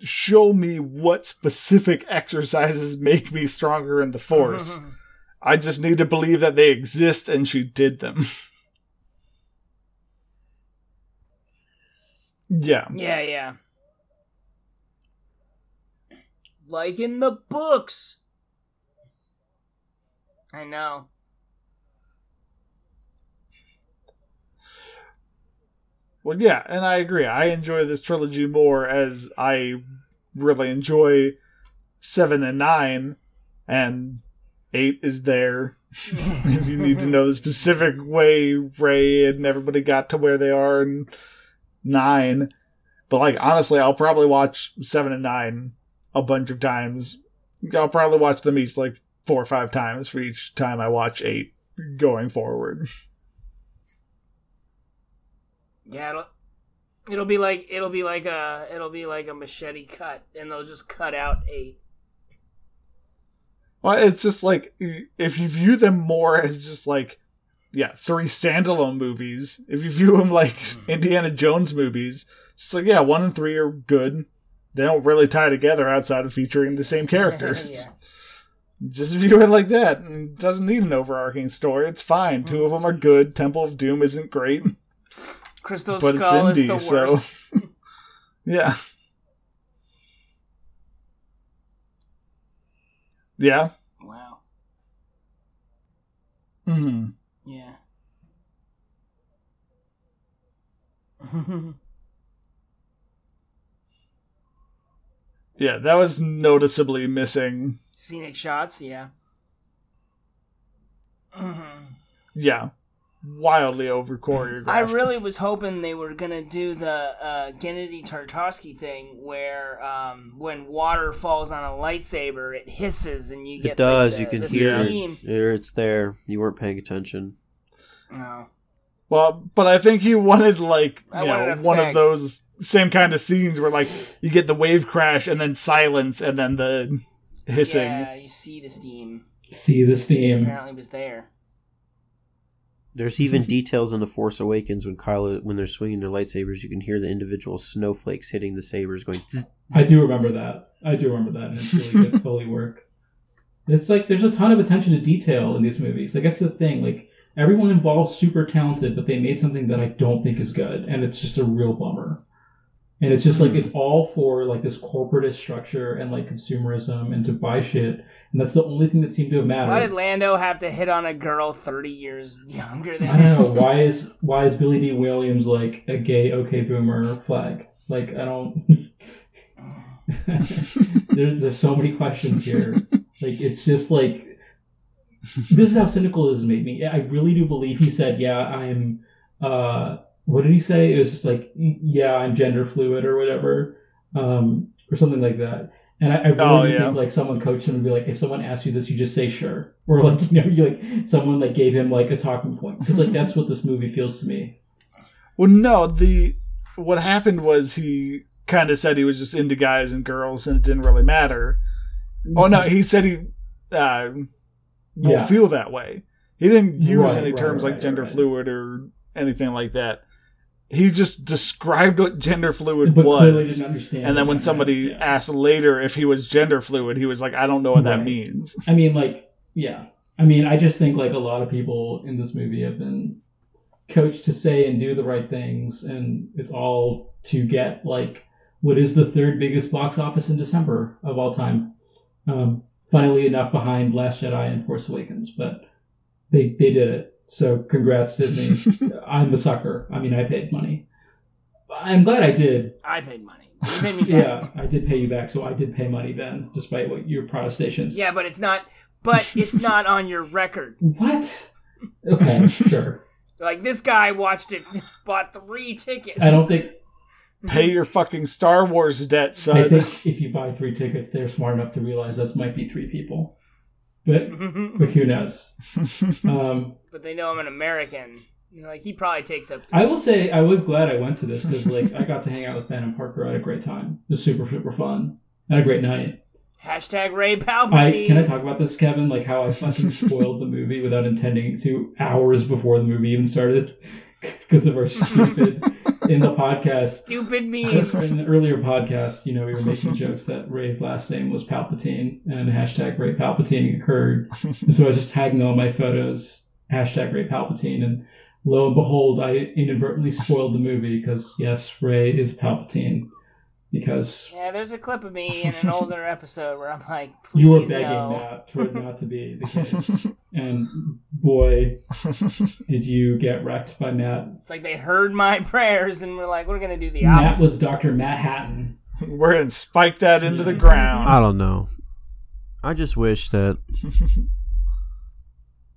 show me what specific exercises make me stronger in the Force. I just need to believe that they exist and she did them. yeah. Yeah, yeah. Like in the books. I know. Well, yeah, and I agree. I enjoy this trilogy more as I really enjoy seven and nine, and Eight is there. if you need to know the specific way Rey and everybody got to where they are in nine. But like honestly, I'll probably watch seven and nine a bunch of times. I'll probably watch them each like four or five times for each time I watch eight going forward. Yeah, it'll, it'll be like it'll be like a it'll be like a machete cut, and they'll just cut out eight. Well, it's just like if you view them more as just like yeah, three standalone movies. If you view them like hmm. Indiana Jones movies, it's like yeah, one and three are good. They don't really tie together outside of featuring the same characters. Just view it like that. It doesn't need an overarching story. It's fine. Two hmm. of them are good. Temple of Doom isn't great, Crystal but it's Skull is indie, the so worst. yeah, yeah. Wow. hmm Yeah. Yeah, that was noticeably missing. Scenic shots, yeah. hmm Yeah, wildly over choreographed. I really was hoping they were gonna do the uh, Genndy Tartakovsky thing, where um, when water falls on a lightsaber, it hisses and you get It does. like, the, you can the hear steam. it. It's there. You weren't paying attention. No. Well, but I think he wanted like you wanted know one of those same kind of scenes where like you get the wave crash and then silence and then the hissing. Yeah, you see the steam. See the steam. Apparently, was there. There's even details in the Force Awakens when Kylo, when they're swinging their lightsabers, you can hear the individual snowflakes hitting the sabers, going. zzz. I do remember that. I do remember that, and it's really good Foley work. It's like there's a ton of attention to detail in these movies. Like that's the thing. Like everyone involved super talented, but they made something that I don't think is good, and it's just a real bummer. And it's just like hmm. it's all for like this corporatist structure and like consumerism and to buy shit, and that's the only thing that seemed to have mattered. Why did Lando have to hit on a girl thirty years younger than I don't know why is why is Billy Dee Williams like a gay okay boomer flag? Like I don't. there's there's so many questions here. Like it's just like this is how cynical this made me. I really do believe he said, "Yeah, I'm." uh What did he say? It was just like, "Yeah, I'm gender fluid" or whatever, um, or something like that. And I, I really Oh, yeah. think like someone coached him and be like, if someone asks you this, you just say sure, or like you know, you like someone like gave him like a talking point because like that's what this movie feels to me. Well, no, the what happened was he kind of said he was just into guys and girls and it didn't really matter. Oh no, he said he uh, will Yeah. feel that way. He didn't use Right, any right, terms right, like gender fluid or anything like that. He just described what gender fluid But was. didn't understand. And then when somebody Yeah. asked later if he was gender fluid, he was like, I don't know what that means. I mean, like, yeah. I mean, I just think like a lot of people in this movie have been coached to say and do the right things, and it's all to get like what is the third biggest box office in December of all time. Um, funnily enough, behind Last Jedi and Force Awakens, but they they did it. So congrats Disney. I'm the sucker. I mean, I paid money. I'm glad I did. I paid money. You paid me back. Yeah, I did pay you back, so I did pay money, then, despite what your protestations. Yeah, but it's not. But it's not on your record. What? Okay, sure. Like this guy watched it, bought three tickets. I don't think. Pay your fucking Star Wars debt, son. I think if you buy three tickets, they're smart enough to realize that might be three people. But but who knows? Um, but they know I'm an American. You know, like he probably takes up. I will say I was glad I went to this because like I got to hang out with Ben and Parker. I had a great time. It was super super fun. I had a great night. Hashtag Rey I Palpatine. can I talk about this, Kevin? Like how I fucking spoiled the movie without intending to hours before the movie even started because of our stupid in the podcast. Stupid meme. in an earlier podcast, you know, we were making jokes that Rey's last name was Palpatine and hashtag Rey Palpatine occurred. And so I was just tagging all my photos, hashtag Rey Palpatine. And lo and behold, I inadvertently spoiled the movie because, yes, Rey is Palpatine. Because Yeah, there's a clip of me in an older episode where I'm like, please you were begging no. that for it not to be the case. And boy, did you get wrecked by Matt. It's like they heard my prayers and were like, we're gonna do the Matt was Dr. Matt Hatton. We're gonna spike that into the ground. I don't know. I just wish that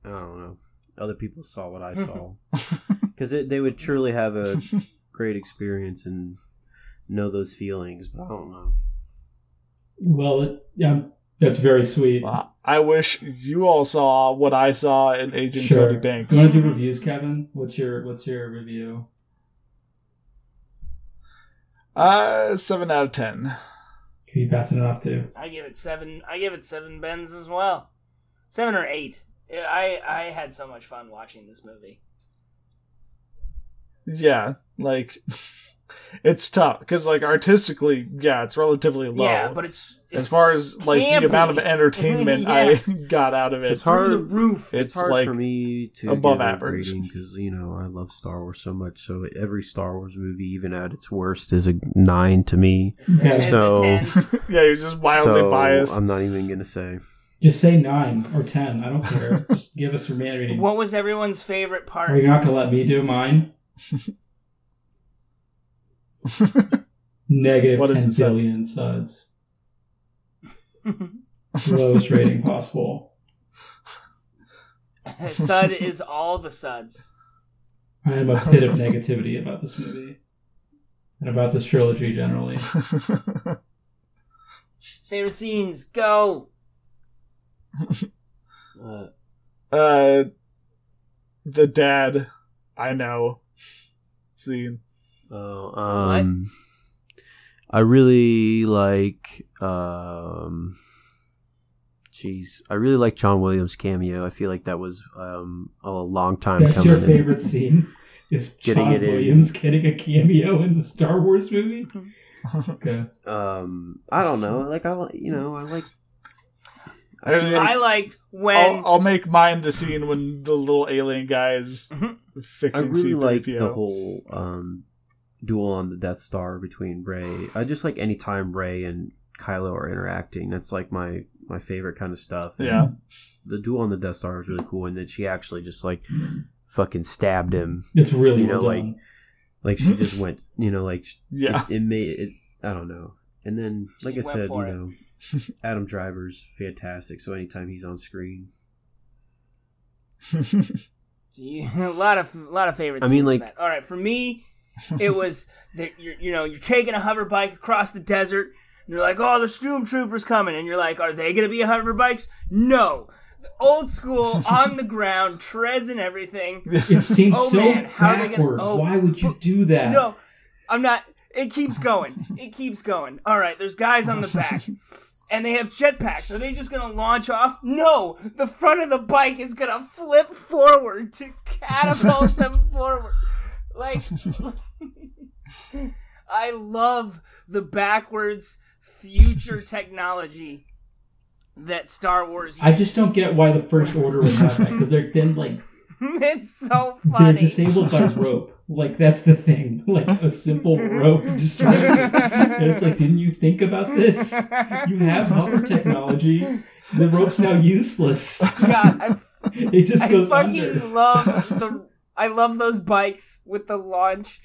I don't know. Other people saw what I saw because they would truly have a great experience and know those feelings. But I don't know. Well, yeah, that's very sweet. Wow. I wish you all saw what I saw in Agent Sure. Cody You Banks. want to do reviews, Kevin? What's your What's your review? Uh, seven out of ten. Who you passing it off to? I give it seven. I give it seven bends as well. Seven or eight. I I had so much fun watching this movie. Yeah, like it's tough because like artistically, yeah, it's relatively low. Yeah, but it's, as far as like campy. the amount of entertainment Yeah. I got out of it, It's hard. through the roof. It's It's, hard like for me to above give average. because you know I love Star Wars so much. So every Star Wars movie, even at its worst, is a nine to me. Okay. It's So- yeah, you're just wildly so biased. I'm not even gonna say. Just say nine or ten. I don't care. Just give us your man rating. What was everyone's favorite part? Are part? you not gonna let me do mine? Negative What is ten it, Seth? billion suds. Lowest rating possible. Sud is all the suds. I am a pit of negativity about this movie and about this trilogy generally. Favorite scenes, go. Uh, uh, the dad, I know. Scene. Oh, um, I really like. Um, jeez, I really like John Williams' cameo. I feel like that was um, a long time That's coming. your in. favorite scene? Is Getting John it in. Williams getting a cameo in the Star Wars movie? Okay. Um, I don't know. Like I, like you know, I like. I, I liked when I'll, I'll make mine the scene when the little alien guy is Mhm. I fixing really C3PO. like the whole um, duel on the Death Star between Rey. I uh, just like any time Rey and Kylo are interacting. That's like my my favorite kind of stuff. And Yeah. the duel on the Death Star was really cool, and then she actually just like fucking stabbed him. It's really You know, well like- Like she just went, you know, like Yeah. it, it made it. I don't know. And then, like She I said, you it. know, Adam Driver's fantastic. So anytime he's on screen, a lot of a lot of favorites. I mean, like- all right, for me, it was that you're you know you're taking a hover bike across the desert. And you're like, oh, the stormtroopers coming, and you're like, are they gonna be hover bikes? No, old school on the ground, treads and everything. It seems Oh, so man, how are they gonna- backwards. oh, Why would you do that? No, I'm not. It keeps going. It keeps going. All right, there's guys on the back. And they have jetpacks. Are they just gonna launch off? No! The front of the bike is gonna flip forward to catapult them forward. Like, I love the backwards future technology that Star Wars I just don't get why the First Order would have that because they're then like it's so funny. they're funny. disabled by rope. Like that's the thing. Like a simple rope distraction. and it's like, didn't you think about this? You have hover technology. The rope's now useless. God, I It just I goes fucking under. love the. I love those bikes with the launch.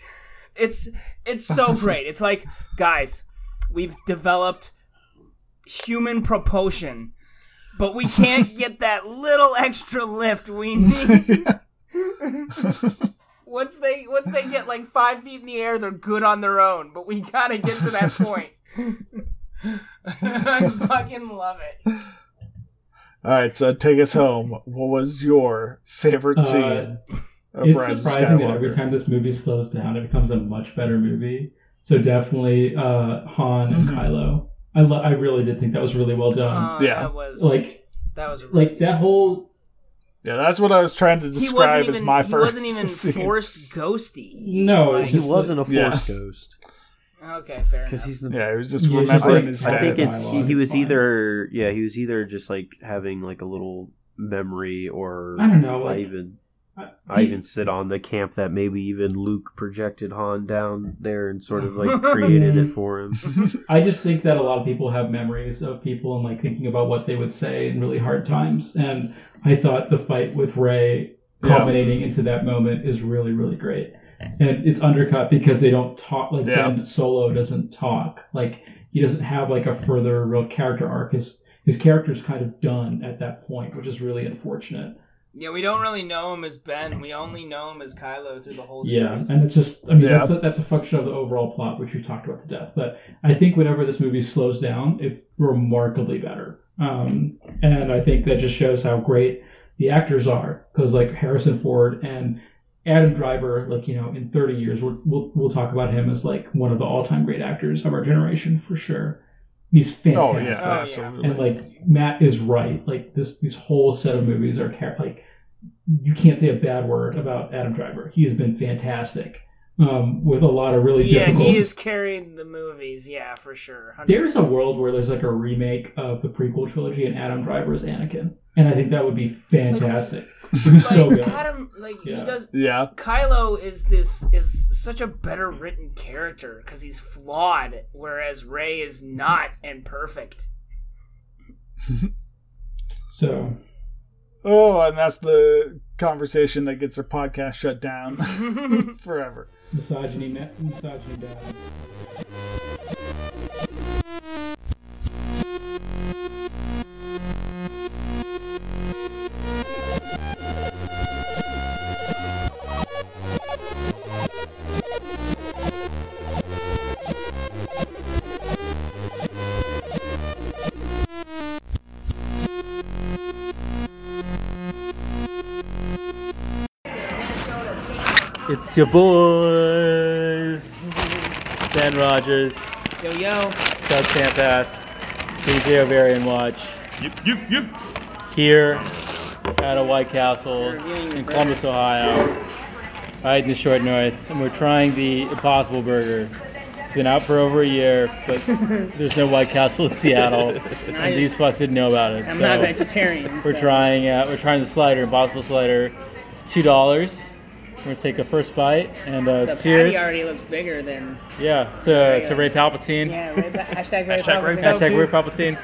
It's it's so great. It's like guys, we've developed human propulsion, but we can't get that little extra lift we need. once they once they get like five feet in the air, they're good on their own. But we gotta get to that point. I fucking love it. All right, so take us home. What was your favorite scene Uh, of it's Rise of surprising that every time this movie slows down, it becomes a much better movie. So definitely uh, Han and Mhm. Kylo. I lo- I really did think that was really well done. Uh, Yeah. that was like that was really like that whole Yeah, that's what I was trying to he describe wasn't even, as my first. he first wasn't even scene. forced ghosty. He No, was it's he wasn't a Yeah. ghost okay, fair enough. because he's the. Yeah, he was just Yeah, it's just remembering like- his I think it's he, he was fine. either yeah he was either just like having like a little memory or I don't know, like- even I- I even sit on the camp that maybe even Luke projected Han down there and sort of like created it mm-hmm. for him. I just think that a lot of people have memories of people and like thinking about what they would say in really hard times. And I thought the fight with Rey Yeah. culminating into that moment is really, really great. And it's undercut because they don't talk like Yeah. Ben Solo doesn't talk. Like he doesn't have like a further real character arc. His his character's kind of done at that point, which is really unfortunate. Yeah, we don't really know him as Ben. We only know him as Kylo through the whole Yeah, series. and it's just I mean Yeah. that's a, that's a function of the overall plot, which we talked about to death. But I think whenever this movie slows down, it's remarkably better. Um, and I think that just shows how great the actors are because like Harrison Ford and Adam Driver, like you know, in 30 years, we'll we'll, we'll talk about him as like one of the all time great actors of our generation for sure. He's Oh fantastic. Oh, yeah. absolutely. and like Matt is right. Like this, these whole set of movies are char- like you can't say a bad word about Adam Driver. He has been fantastic um, with a lot of really good. yeah, difficult. he has carried the movies. Yeah, for sure. 100%. There's a world where there's like a remake of the prequel trilogy and Adam Driver is Anakin, and I think that would be fantastic. It'd be so. Adam, like he Yeah. does. yeah, Kylo is this is such a better written character because he's flawed, whereas Rey is not and perfect. So Oh, and that's the conversation that gets our podcast shut down forever. misogyny, ma- misogyny bad. It's your boys, Ben Rogers, Yo yo, Sub Sampath, DJ Ovarian Watch, Yep, yep, yep. here at a White Castle in Columbus, Ohio, right in the short north, and we're trying the Impossible Burger. It's been out for over a year, but there's no White Castle in Seattle, and these fucks didn't know about it. I'm so not vegetarian. we're so- trying. Uh, we're trying the slider, Impossible Slider. It's two dollars. We're gonna take a first bite and uh, The cheers. patty already looks bigger than Yeah, to, to Rey Palpatine. yeah. Rey, hashtag Rey Hashtag Rey Palpatine. Hashtag Rey Palpatine.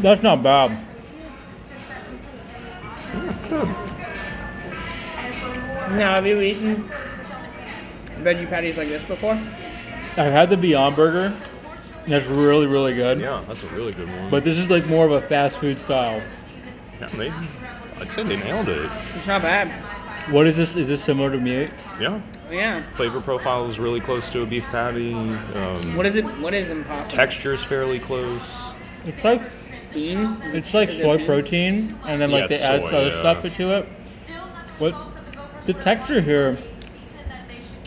That's not bad. Now, have you eaten veggie patties like this before? I've had the Beyond Burger. That's really, really good. Yeah, that's a really good one. But this is like more of a fast food style. Yeah, they, I'd say they nailed it. It's not bad. What is this? Is this similar to meat? Yeah, Yeah. flavor profile is really close to a beef patty. Um, What is it? What is impossible? Texture's fairly close. It's like Bean? Is it- it's like is it soy bean? protein, and then like Yeah, they add soy, other yeah. stuff to it. What the texture here?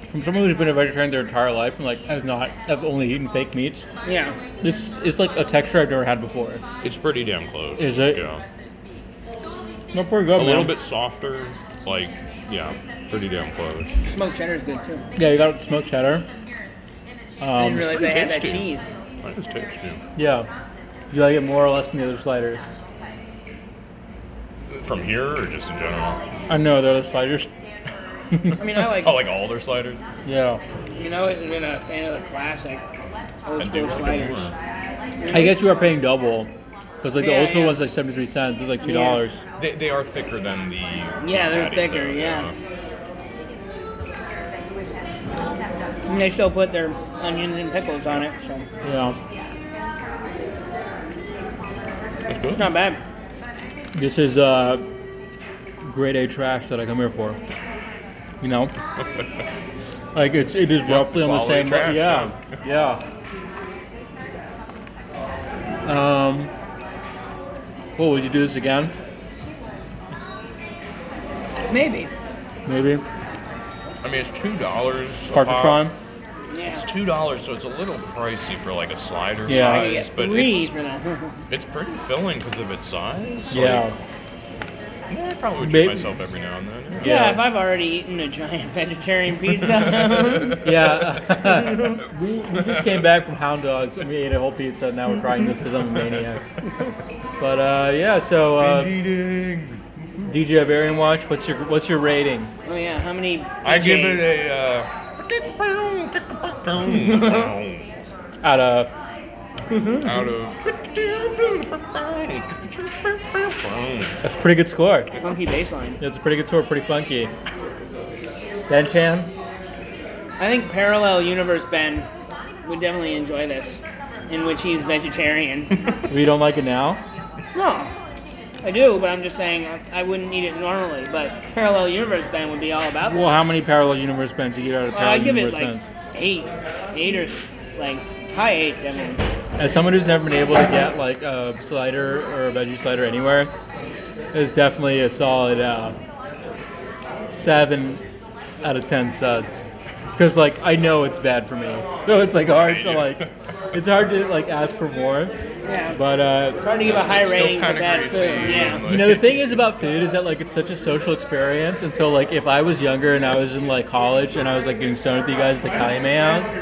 From someone who's been a vegetarian their entire life and like has not have only eaten fake meats, Yeah. it's it's like a texture I've never had before. It's pretty damn close. Is it? Yeah. No, pretty good. A little bit softer. Like, yeah, pretty damn close. Smoked cheddar is good too. Yeah, you got smoked cheddar. I Um, didn't realize they pretty had that tasty. cheese. That is tasty. yeah. Do you like it more or less than the other sliders? From here or just in general? I know the other sliders. I mean, I like. Oh, like all their sliders? Yeah. You know, I've always been a fan of the classic old school sliders. I guess you are paying double. Because like the Yeah, old school yeah. one's like seventy three cents. It's like two dollars. They, they are thicker than the. Yeah, they're patties, thicker, though, yeah. And they still put their onions and pickles on it, so Yeah. It's good. not bad. This is uh grade A trash that I come here for. You know? like it's it is roughly on the same trash, yeah. Yeah. Um well, would you do this again? Maybe. Maybe. I mean, it's two dollars. Parkatron? Yeah. It's two dollars, so it's a little pricey for like a slider Yeah. I size, get but it's for that. it's pretty filling because of its size. Yeah. Like, yeah, I probably would Maybe- myself every now and then. Yeah. yeah, Yeah. if I've already eaten a giant vegetarian pizza. Yeah. we, we just came back from Hound Dogs and we ate a whole pizza and now we're crying this because I'm a maniac. But uh, yeah, so uh, DJ Varian Watch, what's your what's your rating? oh yeah, how many? I give it DJs? a. Uh, Out of Mm-hmm. out of. that's a pretty good score. funky baseline. It's a pretty good score, pretty funky. Ben Chan, I think parallel universe Ben would definitely enjoy this. in which he's vegetarian. We don't like it now. no, I do, but I'm just saying I- I wouldn't eat it normally. But Parallel Universe Ben would be all about that. Well, how many parallel universe bends you get out of parallel I give it universe like bends? eight, eight or like high eight. I mean, As someone who's never been able to get like a slider or a veggie slider anywhere, it's definitely a solid uh, seven out of ten suds. Because like I know it's bad for me, so it's like hard to like, it's hard to like ask for more. yeah, But uh, trying to give a high still rating for kinda bad greasy food. Yeah. like- you know the thing is about food is that like it's such a social experience, and so like if I was younger and I was in like college and I was like getting stoned with you guys at the Kaime house,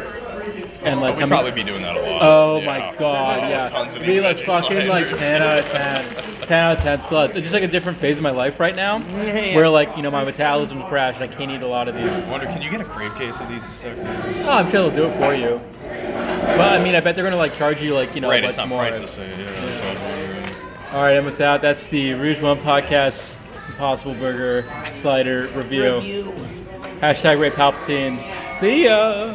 and like We'd coming- probably be doing that a lot. Oh Yeah. my god, yeah. Tons of be these like veggie fucking like 10 out of 10. 10 out of 10 sluts. It's just like a different phase of my life right now where like, you know, my metabolism's crashed and I can't eat a lot of these. I wonder, can you get a crave case of these? Oh, I'm sure they'll do it for you. But I mean, I bet they're gonna like charge you like, you know, right, a it's not more. priced the same. Yeah, that's what I was. All right, and with that, that's the Rouge One Podcast Impossible Burger Slider review. Review. Hashtag Rey Palpatine. See ya!